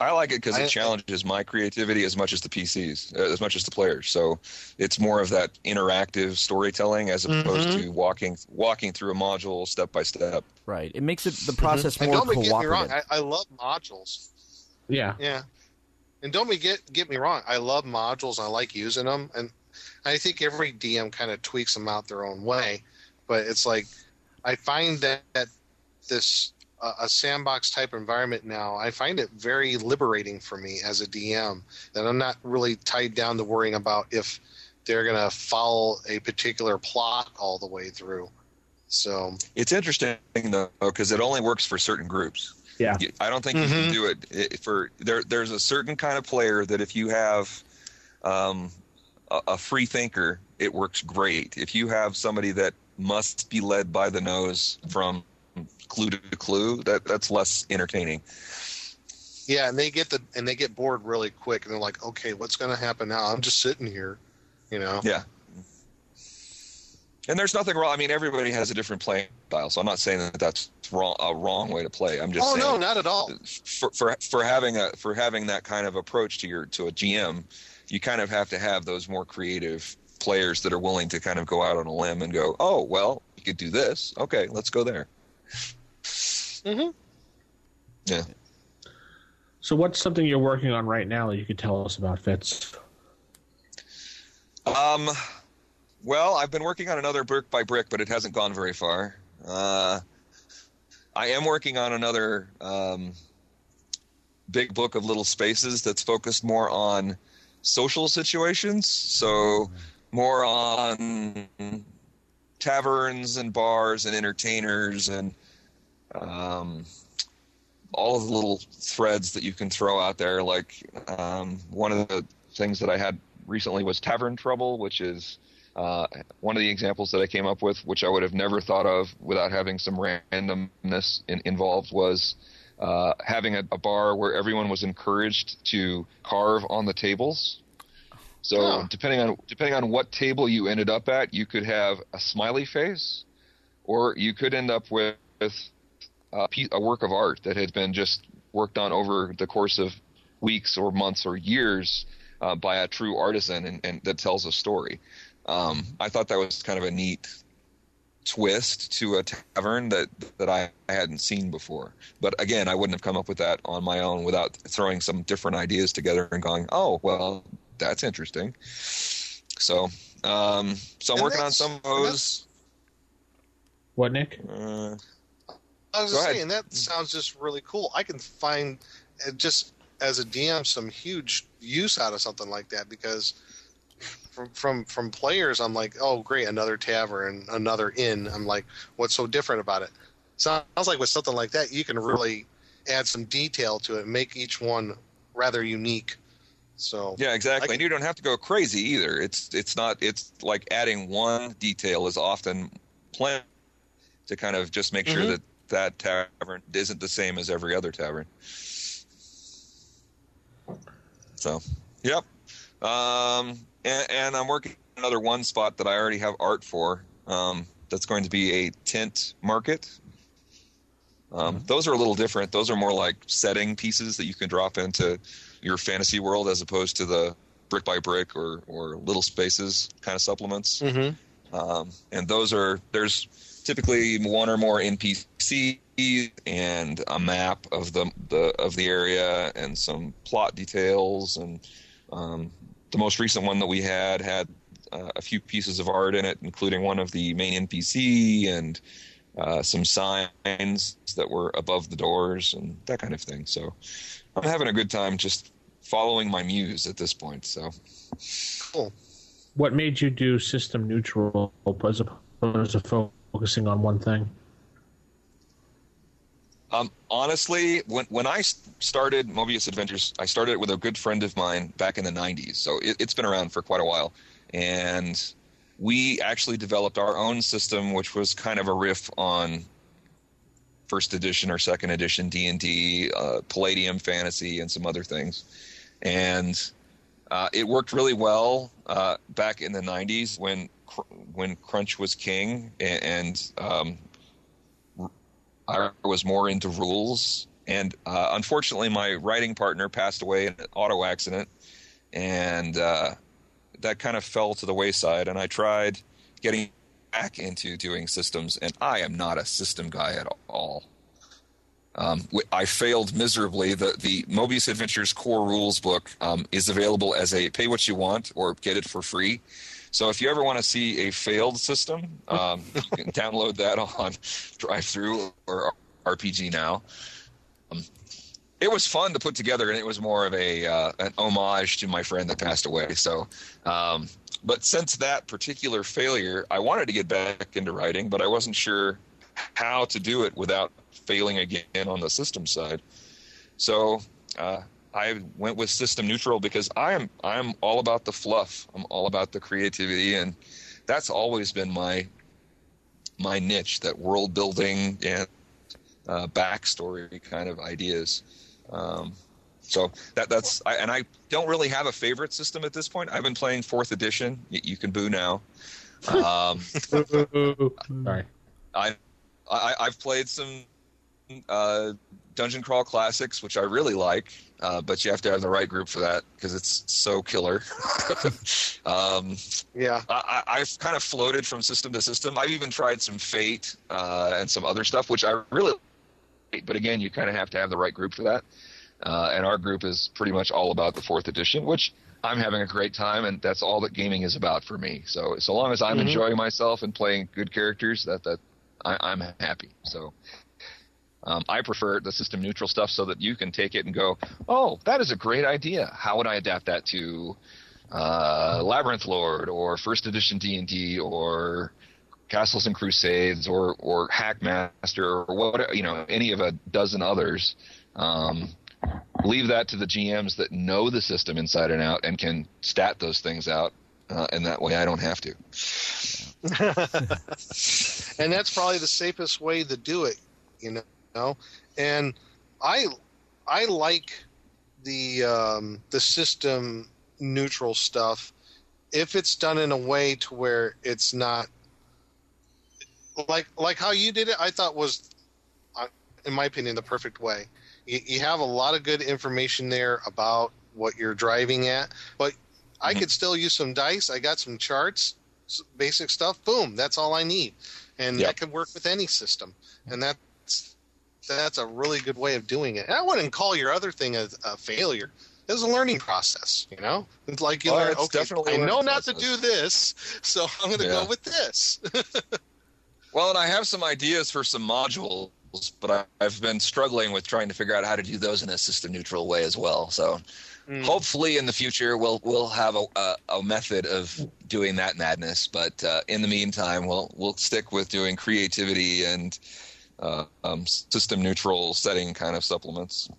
I like it because it challenges my creativity as much as the PCs, uh, as much as the players. So it's more of that interactive storytelling as opposed Mhm. to walking walking through a module step by step. Right. It makes it the process and more don't get me wrong. I, I love modules. Yeah. Yeah, and don't me get get me wrong. I love modules. I like using them, and I think every DM kind of tweaks them out their own way. But it's like I find that, that this a sandbox type environment now. I find it very liberating for me as a DM that I'm not really tied down to worrying about if they're going to follow a particular plot all the way through. So It's interesting though because it only works for certain groups. Yeah. I don't think you can Mhm. do it i- for there. There's a certain kind of player that if you have um, a, a free thinker, it works great. If you have somebody that must be led by the nose from clue to clue, that that's less entertaining. Yeah, and they get the and they get bored really quick, and they're like, "Okay, what's going to happen now? I'm just sitting here," you know. Yeah. And there's nothing wrong. I mean, everybody has a different playing style, so I'm not saying that that's wrong, a wrong way to play. I'm just oh saying no, not at all. for, for for having a for having that kind of approach to your to a GM, you kind of have to have those more creative players that are willing to kind of go out on a limb and go, oh well, you could do this. Okay, let's go there. Hmm Yeah. So, what's something you're working on right now that you could tell us about, Fitz? Um, well, I've been working on another brick by brick, but it hasn't gone very far. Uh, I am working on another um, big book of little spaces that's focused more on social situations. So, more on taverns and bars and entertainers and um, all of the little threads that you can throw out there. Like um, one of the things that I had recently was Tavern Trouble, which is uh, one of the examples that I came up with, which I would have never thought of without having some randomness in, involved, was uh, having a, a bar where everyone was encouraged to carve on the tables. So Oh. depending on depending on what table you ended up at, you could have a smiley face, or you could end up with a, piece, a work of art that had been just worked on over the course of weeks or months or years uh, by a true artisan and, and that tells a story. Um, I thought that was kind of a neat twist to a tavern that that I hadn't seen before. But again, I wouldn't have come up with that on my own without throwing some different ideas together and going, "Oh, well, that's interesting." So, um, so I'm And working on some of those. What, Nick? Uh, I was just saying that sounds just really cool. I can find uh, just as a DM some huge use out of something like that because from from from players, I'm like, oh great, another tavern, another inn. I'm like, what's so different about it? Sounds like with something like that, you can really add some detail to it, and make each one rather unique. So Yeah, exactly. Can- and you don't have to go crazy either. It's it's not it's like adding one detail is often planned to kind of just make sure Mhm. that that tavern isn't the same as every other tavern. So, yep. Um, and, and I'm working another one spot that I already have art for. Um, that's going to be a tent market. Um, Those are a little different. Those are more like setting pieces that you can drop into your fantasy world as opposed to the brick by brick or, or little spaces kind of supplements. Mhm. Um, and those are there's typically one or more NPCs and a map of the, the of the area and some plot details and um, the most recent one that we had had uh, a few pieces of art in it, including one of the main NPC and uh, some signs that were above the doors and that kind of thing. So I'm having a good time just following my muse at this point. So cool. What made you do system neutral as opposed to focusing on one thing? Um, honestly, when when I started Mobius Adventures, I started it with a good friend of mine back in the '90s. So it, it's been around for quite a while, and we actually developed our own system, which was kind of a riff on first edition or second edition D and D, uh, Palladium Fantasy, and some other things, and uh, it worked really well uh, back in the '90s when when Crunch was king, and, um, I was more into rules. And uh, unfortunately, my writing partner passed away in an auto accident, and uh, that kind of fell to the wayside. And I tried getting back into doing systems, and I am not a system guy at all. Um, I failed miserably. The the Moebius Adventures core rules book um, is available as a pay what you want or get it for free. So if you ever want to see a failed system, um, [LAUGHS] you can download that on [LAUGHS] DriveThru or RPG Now. Um, it was fun to put together, and it was more of a uh, an homage to my friend that passed away. So, um, but since that particular failure, I wanted to get back into writing, but I wasn't sure how to do it without failing again on the system side. So uh, I went with system neutral because I am I'm all about the fluff. I'm all about the creativity, and that's always been my my niche. That world building and uh, backstory kind of ideas. Um, so that that's I, and I don't really have a favorite system at this point. I've been playing fourth edition. You, you can boo now. Um, [LAUGHS] Sorry. I, I I've played some uh, dungeon crawl classics, which I really like, uh, but you have to have the right group for that because it's so killer. [LAUGHS] um, yeah, I, I've kind of floated from system to system. I've even tried some Fate uh, and some other stuff, which I really. Like. But again, you kind of have to have the right group for that. Uh, and our group is pretty much all about the fourth edition, which I'm having a great time, and that's all that gaming is about for me. So so long as I'm Mhm. enjoying myself and playing good characters, that that I, I'm happy. So um, I prefer the system neutral stuff so that you can take it and go, oh, that is a great idea. How would I adapt that to uh, Labyrinth Lord or First Edition D and D or Castles and Crusades or or Hackmaster or what you know any of a dozen others. Um, leave that to the GMs that know the system inside and out and can stat those things out, uh, and that way I don't have to. [LAUGHS] and that's probably the safest way to do it, you know. Know, and I I like the um, the system neutral stuff if it's done in a way to where it's not like like how you did it. I thought was, uh, in my opinion, the perfect way. You, you have a lot of good information there about what you're driving at, but I could still use some dice. I got some charts, basic stuff. Boom, that's all I need, and Yep. that could work with any system. And that's that's a really good way of doing it. And I wouldn't call your other thing a, a failure. It was a learning process, you know. It's like you Oh, learn. Okay, I know not to do this, so I'm going to Yeah. go with this. [LAUGHS] Well, and I have some ideas for some modules, but I, I've been struggling with trying to figure out how to do those in a system neutral way as well. So Mm. hopefully in the future we'll we'll have a, a, a method of doing that madness. But uh, in the meantime, we'll we'll stick with doing creativity and uh, um, system neutral setting kind of supplements.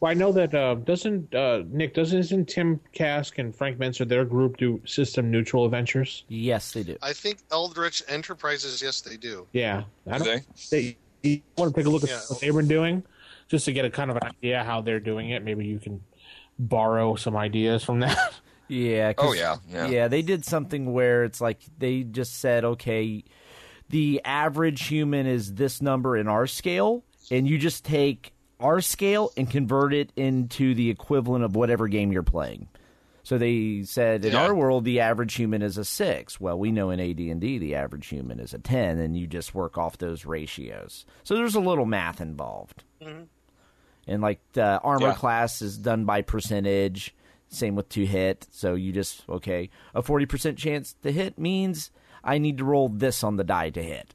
Well, I know that uh, doesn't uh, Nick doesn't isn't Tim Kask and Frank Mentzer their group do system neutral adventures? Yes, they do. I think Eldritch Enterprises, yes, they do. Yeah, I Do don't. They, you want to take a look at Yeah. what they've been doing, just to get a kind of an idea how they're doing it. Maybe you can borrow some ideas from that. [LAUGHS] Yeah. Oh, yeah, yeah. Yeah, they did something where it's like they just said, okay, the average human is this number in our scale, and you just take our scale and convert it into the equivalent of whatever game you're playing. So they said in Yeah. our world the average human is a six. Well, we know in AD&D the average human is a ten, and you just work off those ratios. So there's a little math involved. Mhm. And like the armor Yeah. class is done by percentage. Same with to hit. So you just okay a forty percent chance to hit means I need to roll this on the die to hit.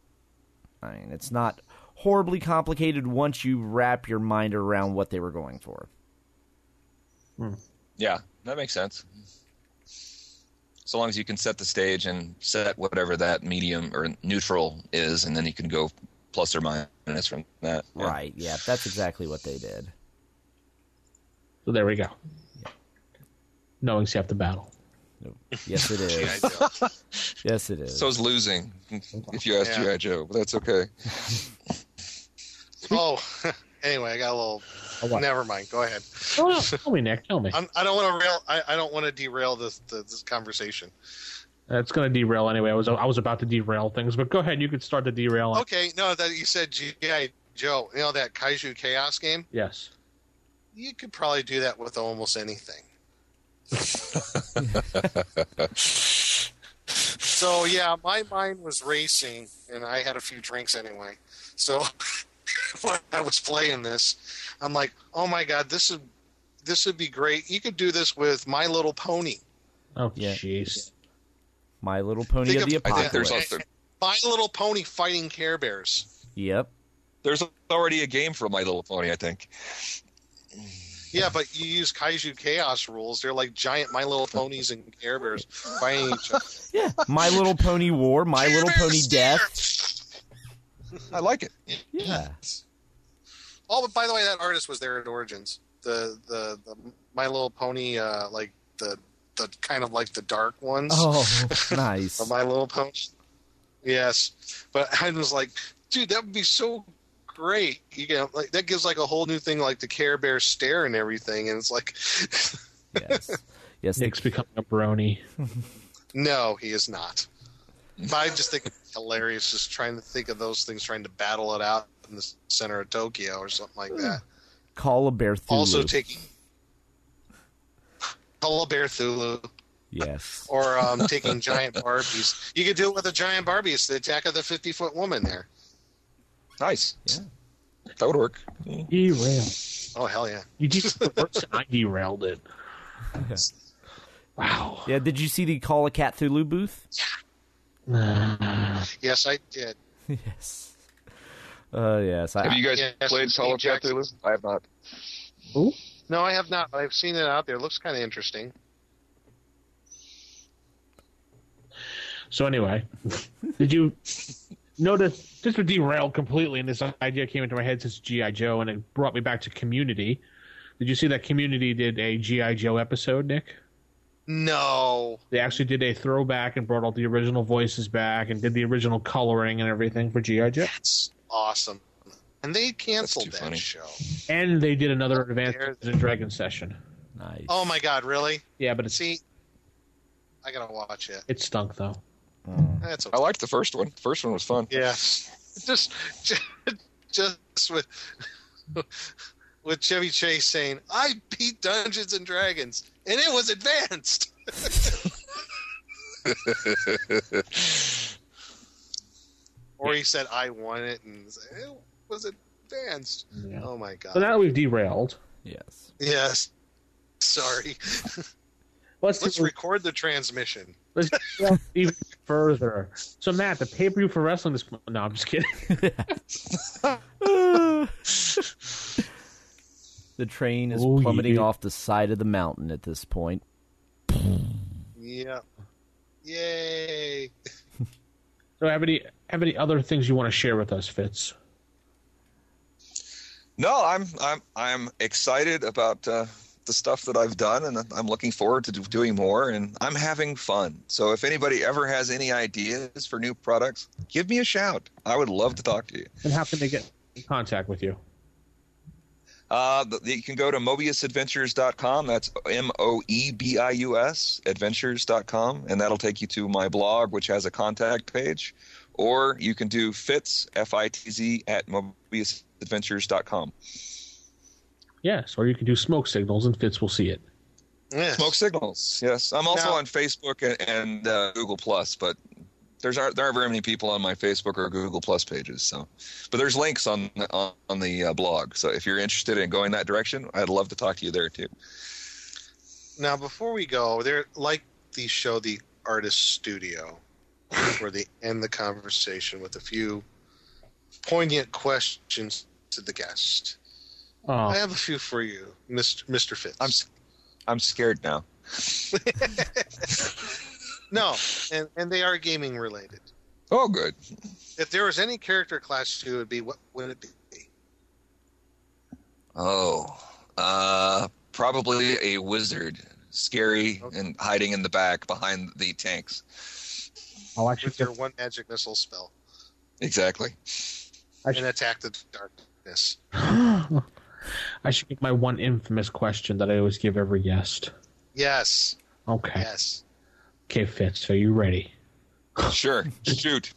I mean, it's not horribly complicated once you wrap your mind around what they were going for. Hmm. Yeah, that makes sense. So long as you can set the stage and set whatever that medium or neutral is, and then you can go plus or minus from that. Yeah. Right. Yeah, that's exactly what they did. So there we go. Knowing's half to battle. Yes, it [LAUGHS] G.I. is. Joe. yes, it is. So is losing, if you ask Yeah. G.I. Joe, but that's okay. [LAUGHS] Oh, [LAUGHS] anyway, I got a little. Oh. Never mind. Go ahead. Oh, no, tell me, Nick. Tell me. I'm, I don't want to rail. I, I don't want to derail this this, this conversation. It's going to derail anyway. I was I was about to derail things, but go ahead. You could start the derailing. Okay, no, that you said GI Joe. You know that Kaiju Chaos game. Yes. You could probably do that with almost anything. [LAUGHS] so yeah, my mind was racing, and I had a few drinks anyway. So [LAUGHS] when I was playing this, I'm like, oh my god, this is this would be great. You could do this with My Little Pony. Oh, Yeah. jeez. My Little Pony Think of the of- I think there's Apocalypse. also, My Little Pony fighting Care Bears. Yep. there's already a game for My Little Pony, I think. Yeah, but you use Kaiju Chaos rules. They're like giant My Little Ponies and Care Bears fighting each other. [LAUGHS] Yeah. My Little Pony War, My Care Little Bears Pony stare! Death. I like it. Yeah. Oh, but by the way, that artist was there at Origins. The the, the My Little Pony, uh, like the the kind of like the dark ones. Oh, [LAUGHS] nice. My Little Pony. Yes, but I was like, dude, that would be so great. You get like that gives like a whole new thing, like the Care Bear stare and everything, and it's like, [LAUGHS] Yes. Yes. the- Nick's becoming a brony. no, he is not. But I just think it's hilarious, just trying to think of those things, trying to battle it out in the center of Tokyo or something like that. Call a Bear Thulu. Also taking Call a Bear Thulu. Yes. or um, taking giant Barbies. You could do it with a giant Barbie. It's the attack of the 50 foot woman there. Nice. Yeah. That would work. Derail. Oh, hell yeah. You did the worst, and I derailed it. Yeah. Wow. Yeah. Did you see the Call of Catthulhu booth? Yes, I did. [LAUGHS] yes. Uh, yes. I, Have you guys Yes, played Call of Jackson. Cthulhu? I have not. No, I have not, but I've seen it out there. It looks kind of interesting. So anyway, did you notice just to derail completely? And this idea came into my head since GI Joe, and it brought me back to Community. Did you see that Community did a GI Joe episode, Nick? No. They actually did a throwback and brought all the original voices back and did the original coloring and everything for GI Joe. That's awesome. And they canceled that funny. show. And they did another Advanced There- and Dragon session. nice. Oh, my God, really? Yeah, but it's, See, I got to watch it. it stunk though. Mm. That's I okay. liked the first one. The first one was fun. Yeah. [LAUGHS] Just, just, [LAUGHS] just with. [LAUGHS] With Chevy Chase saying, "I beat Dungeons and Dragons, and it was advanced." Or he said, "I won it," and it was advanced. Yeah. Oh my god! So now we've derailed, Yes. yes. Sorry. let's, Let's record the transmission. let's derail even further. So Matt, the pay per view for wrestling this no, I'm just kidding. [LAUGHS] The train is Oh, plummeting yeah. off the side of the mountain at this point. Yeah. Yay! So have any have any other things you want to share with us, Fitz? No, I'm I'm I'm excited about uh, the stuff that I've done, and I'm looking forward to doing more. And I'm having fun. So if anybody ever has any ideas for new products, give me a shout. I would love to talk to you. And how can they get in contact with you? Uh, you can go to moebiusadventures.com. That's M O E B I U S adventures.com, and that'll take you to my blog, which has a contact page. Or you can do Fitz F I T Z at moebiusadventures.com. Yes, or you can do smoke signals and Fitz will see it. Yes. Smoke signals. Yes, I'm also Now- on Facebook and, and uh, Google Plus, but there's aren't there aren't very many people on my Facebook or Google Plus pages. So, but there's links on on, on the uh, blog. So if you're interested in going that direction, I'd love to talk to you there too. Now, before we go, they're like the show, the artist studio, where they end the conversation with a few poignant questions to the guest. Oh. I have a few for you, Mr. Mr. Fitz. I'm I'm scared now. [LAUGHS] no, and and they are gaming related. Oh, good. If there was any character class you would be, what would it be? Oh, uh, probably a wizard, scary and hiding in the back behind the tanks. I'll actually With your one magic missile spell Exactly. I and attack the darkness. [GASPS] [LAUGHS] I should give my one infamous question that I always give every guest. Yes. Okay. Yes. Okay, Fitz, are you ready? Sure. Shoot.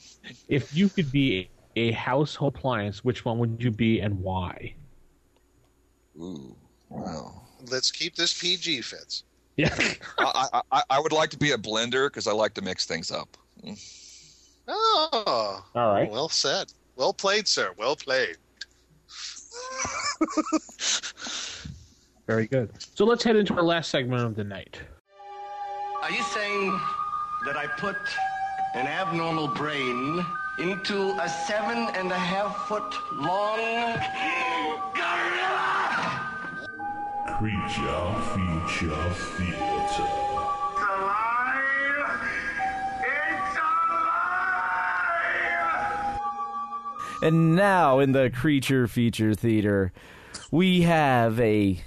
If you could be a household appliance, which one would you be and why? Ooh. Wow. Let's keep this PG, Fitz. Yeah. [LAUGHS] I, I, I would like to be a blender because I like to mix things up. Oh. All right. Well said. Well played, sir. Well played. [LAUGHS] Very good. So let's head into our last segment of the night. Are you saying that I put an abnormal brain into a seven and a half foot long Creature Feature Theater. And now in the creature feature theater, we have a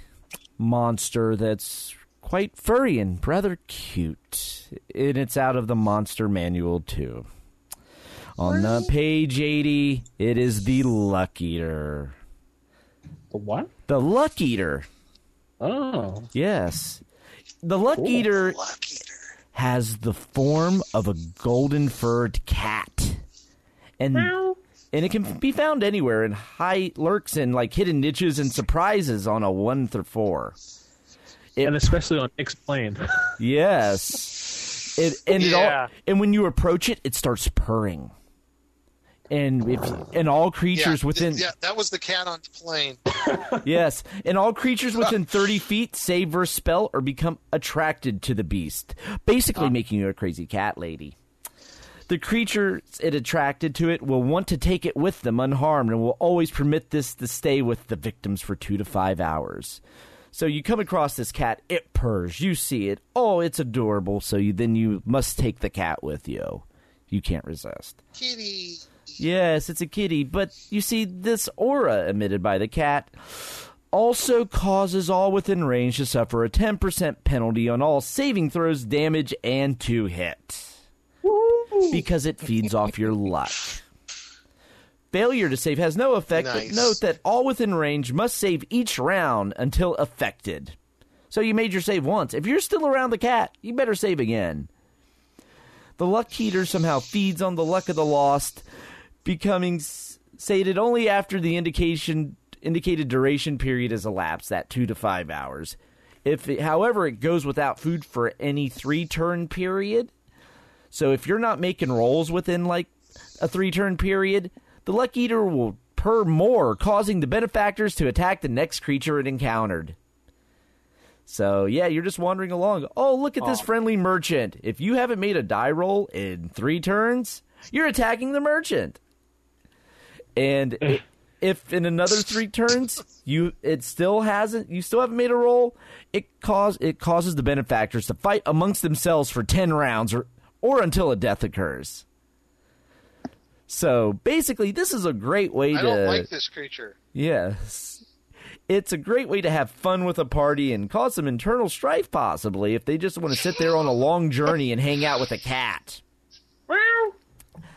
monster that's quite furry and rather cute. And it's out of the monster manual, too. On the page 80, it is the Luck Eater. The what? The Luck Eater. Oh. Yes. The Luck Eater Luck Eater has the form of a golden furred cat. And and it can be found anywhere and high lurks in like hidden niches and surprises on a one through four. and especially on Explained. [LAUGHS] Yes. It and it Yeah. all and when you approach it, it starts purring. And if and all creatures yeah, within yeah, that was the cat on the plane. [LAUGHS] [LAUGHS] yes, and all creatures within 30 feet save versus spell or become attracted to the beast, basically ah. making you a crazy cat lady. The creatures it attracted to it will want to take it with them unharmed and will always permit this to stay with the victims for two to five hours. So you come across this cat, it purrs, you see it, oh, it's adorable. So you then you must take the cat with you. You can't resist. Kitty. Yes, it's a kitty, but you see, this aura emitted by the cat also causes all within range to suffer a 10% penalty on all saving throws, damage, and to hit. Because it feeds off your luck. Failure to save has no effect, Nice. but note that all within range must save each round until affected. So you made your save once. If you're still around the cat, you better save again. The luck eater somehow feeds on the luck of the lost, becoming sated only after the indication indicated duration period has elapsed, that two to five hours. If, it, however, it goes without food for any three turn period, so if you're not making rolls within like a three turn period, the luck eater will purr more, causing the benefactors to attack the next creature it encountered. So yeah, you're just wandering along. Oh, look at this oh. friendly merchant. If you haven't made a die roll in three turns, you're attacking the merchant. And eh. i if in another three turns you it still hasn't, you still haven't made a roll, it cause it causes the benefactors to fight amongst themselves for ten rounds or or until a death occurs. So basically, this is a great way I to don't like this creature. Yes. It's a great way to have fun with a party and cause some internal strife, possibly, if they just want to sit there on a long journey and hang out with a cat.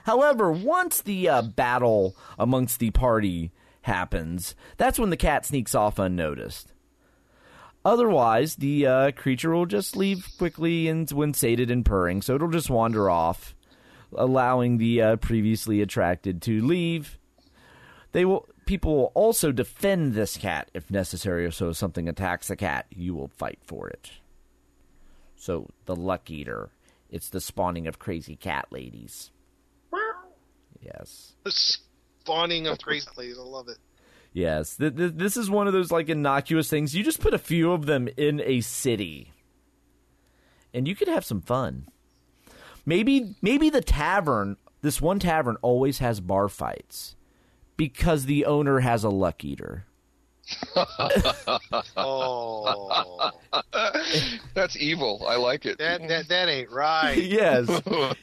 However, once the uh, battle amongst the party happens, that's when the cat sneaks off unnoticed. Otherwise, the uh, creature will just leave quickly and when sated and purring, so it'll just wander off, allowing the uh, previously attracted to leave. They will. People will also defend this cat if necessary. So if something attacks the cat, you will fight for it. So the Luck Eater. It's the spawning of crazy cat ladies. Yes. The spawning of crazy ladies. I love it. Yes. Th- th- this is one of those like innocuous things. You just put a few of them in a city, and you could have some fun. Maybe maybe the tavern, this one tavern, always has bar fights because the owner has a luck eater. [LAUGHS] oh, that's evil. I like it. That that, that ain't right. [LAUGHS] yes,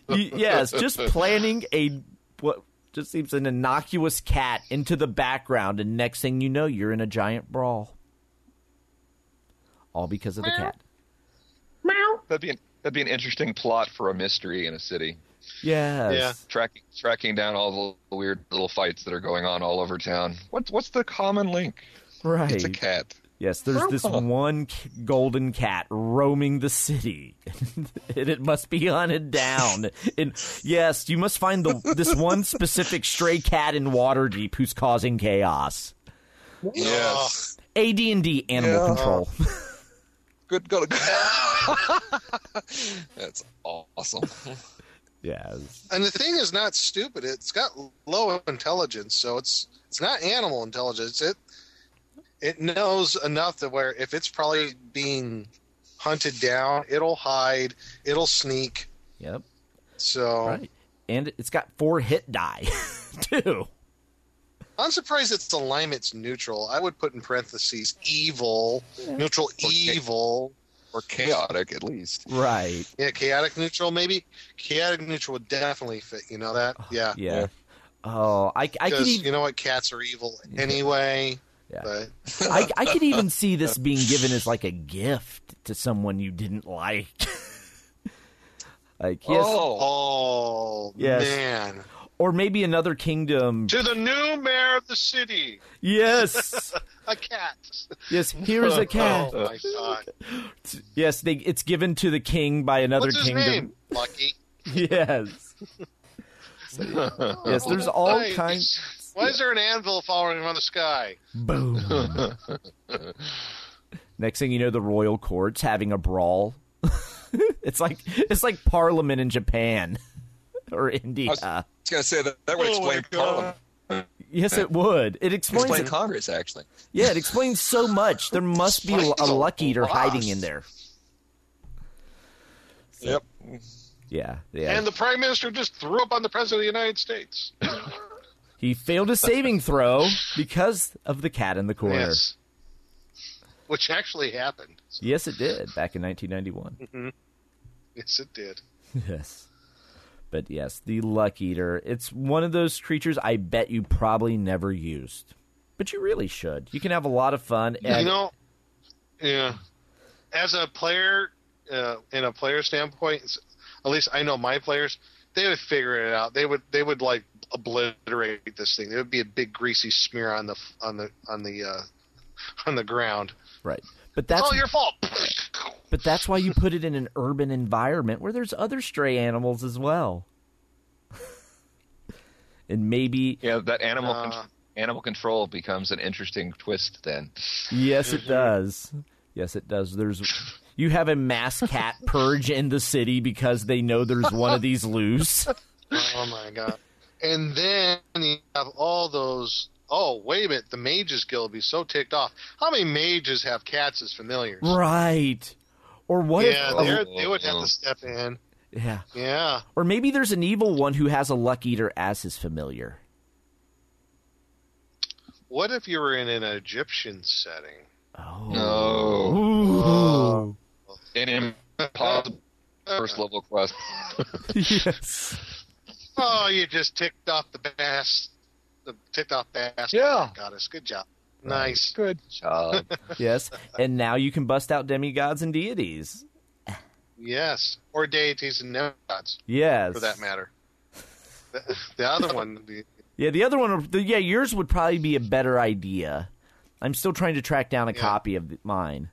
Y- yes. Just [LAUGHS] planning a what just seems an innocuous cat into the background, and next thing you know, you're in a giant brawl. All because of the cat. Meow. That'd be an, that'd be an interesting plot for a mystery in a city. Yes. Yeah. Tracking tracking down all the weird little fights that are going on all over town. What's what's the common link? Right. It's a cat. Yes, there's this one golden cat roaming the city, [LAUGHS] and it must be hunted down. And yes, you must find the this one specific stray cat in Waterdeep who's causing chaos. Yes. AD and D animal Yeah. control. [LAUGHS] Good. Good. [LAUGHS] That's awesome. yes. And the thing is not stupid. It's got low intelligence, so it's it's not animal intelligence. It it knows enough to where if it's probably being hunted down, it'll hide, it'll sneak. Yep. So Right. And it's got four hit die [LAUGHS] too. I'm surprised its alignment's neutral. I would put in parentheses evil, neutral evil. Or chaotic at least. Right. Yeah, chaotic neutral maybe. Chaotic neutral would definitely fit. You know that? Oh, yeah. Yeah. Oh, I I could even you know what? Cats are evil anyway. Yeah. But I, I could even see [LAUGHS] this being given as like a gift to someone you didn't like. [LAUGHS] like yes, oh. oh, Yes. man. or maybe another kingdom. To the new mayor of the city. Yes, [LAUGHS] A cat. yes. Here is a oh, cat. Oh my god. Yes, they, it's given to the king by another What's his kingdom. name? Lucky. Yes. yes, there's all Why- kinds. Why is there an anvil following him on the sky? Boom. [LAUGHS] Next thing you know, the royal court's having a brawl. [LAUGHS] it's like it's like Parliament in Japan [LAUGHS] or India. I was, I was gonna say that that would Oh explain God. Parliament. Yes, it would. It explains. Explain Congress actually. Yeah, it explains so much. There must be a, a luck eater hiding in there. Yep. Yeah, yeah. And the prime minister just threw up on the president of the United States. He failed a saving throw because of the cat in the corner. Yes. Which actually happened. Yes, it did back in 1991. hmm Yes, it did. yes. But yes, the luck eater. It's one of those creatures I bet you probably never used. But you really should. You can have a lot of fun. And you know, yeah. As a player, uh, in a player standpoint, at least I know my players, they would figure it out. They would they would like obliterate this thing. There would be a big greasy smear on the on the on the uh, [LAUGHS] on the ground. right. But It's that's all your fault. [LAUGHS] but that's why you put it in an urban environment where there's other stray animals as well. [LAUGHS] and maybe Yeah, that animal Uh. con- animal control becomes an interesting twist then. Yes, Mm-hmm. it does. Yes, it does. There's you have a mass cat [LAUGHS] purge in the city because they know there's one of these loose. [LAUGHS] Oh my god! And then you have all those. Oh wait a minute! The mages guild would be so ticked off. How many mages have cats as familiars? Right. Or what yeah, if they're- oh, they would have to oh. step in. Yeah. Yeah. Or maybe there's an evil one who has a luck eater as his familiar. What if you were in an Egyptian setting? Oh. No. Ooh. Oh. An impossible first level quest. [LAUGHS] yes. Oh, you just ticked off the Bast. The ticked off Bast. Yeah. Oh, goddess. Good job. Nice. Good job. [LAUGHS] yes. And now you can bust out demigods and deities. Yes, or deities and gods. Yes. for that matter. The, the other one, the, Yeah, the other one, the, yeah, yours would probably be a better idea. I'm still trying to track down a copy of mine.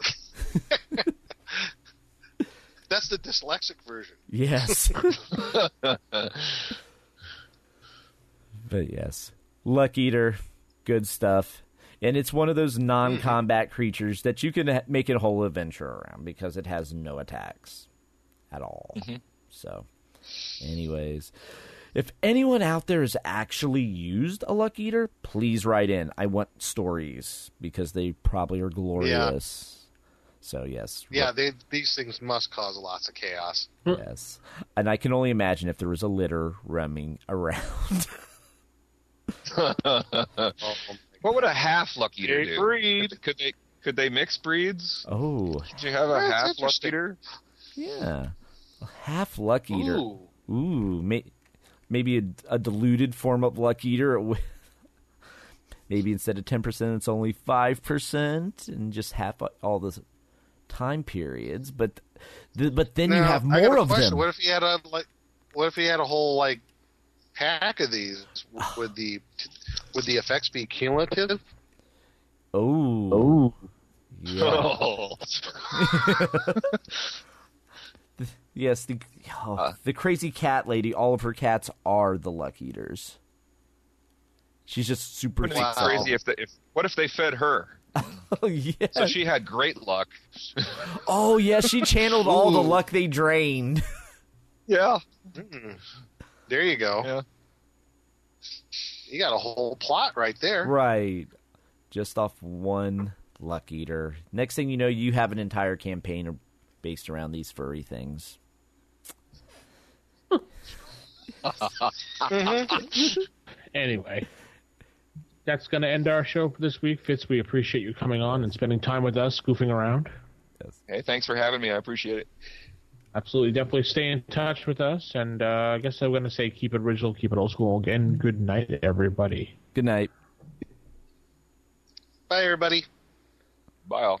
[LAUGHS] that's the dyslexic version. Yes. [LAUGHS] but yes, Luck Eater, good stuff. And it's one of those non-combat mm-hmm. creatures that you can make a whole adventure around because it has no attacks at all. Mm-hmm. So, anyways, if anyone out there has actually used a Luck Eater, please write in. I want stories because they probably are glorious. So yes, Yeah, they, these things must cause lots of chaos. Hmm. yes, and I can only imagine if there was a litter roaming around. [LAUGHS] [LAUGHS] what would a half luck eater They do? breed. Could, could they could they mix breeds? oh, Could you have a That's half luck eater? yeah, a half Luck Eater. Ooh. Ooh, may, maybe a, a diluted form of Luck Eater. [LAUGHS] Maybe instead of ten percent, it's only five percent, and just half all the time periods. But, the, but then you Now, have I got more a of question. them. What if he had a like? What if he had a whole like pack of these? [SIGHS] Would the would the effects be cumulative? Oh, Oh, yeah. Oh. [LAUGHS] [LAUGHS] yes. The oh, Uh. the crazy cat lady. All of her cats are the Luck Eaters. She's just super. Wouldn't Wow. crazy if, the, if what if they fed her? [LAUGHS] Oh yeah. So she had great luck. [LAUGHS] Oh yeah. She channeled all the luck they drained. [LAUGHS] Yeah. Mm. There you go. Yeah. You got a whole plot right there. Right. Just off one luck eater. Next thing you know, you have an entire campaign based around these furry things. anyway, that's going to end our show for this week. Fitz, we appreciate you coming on and spending time with us, goofing around. Yes. Hey, thanks for having me. I appreciate it. Absolutely, definitely stay in touch with us. And uh, I guess I'm going to say keep it original, keep it old school. Again, good night, everybody. Good night. Bye, everybody. Bye all.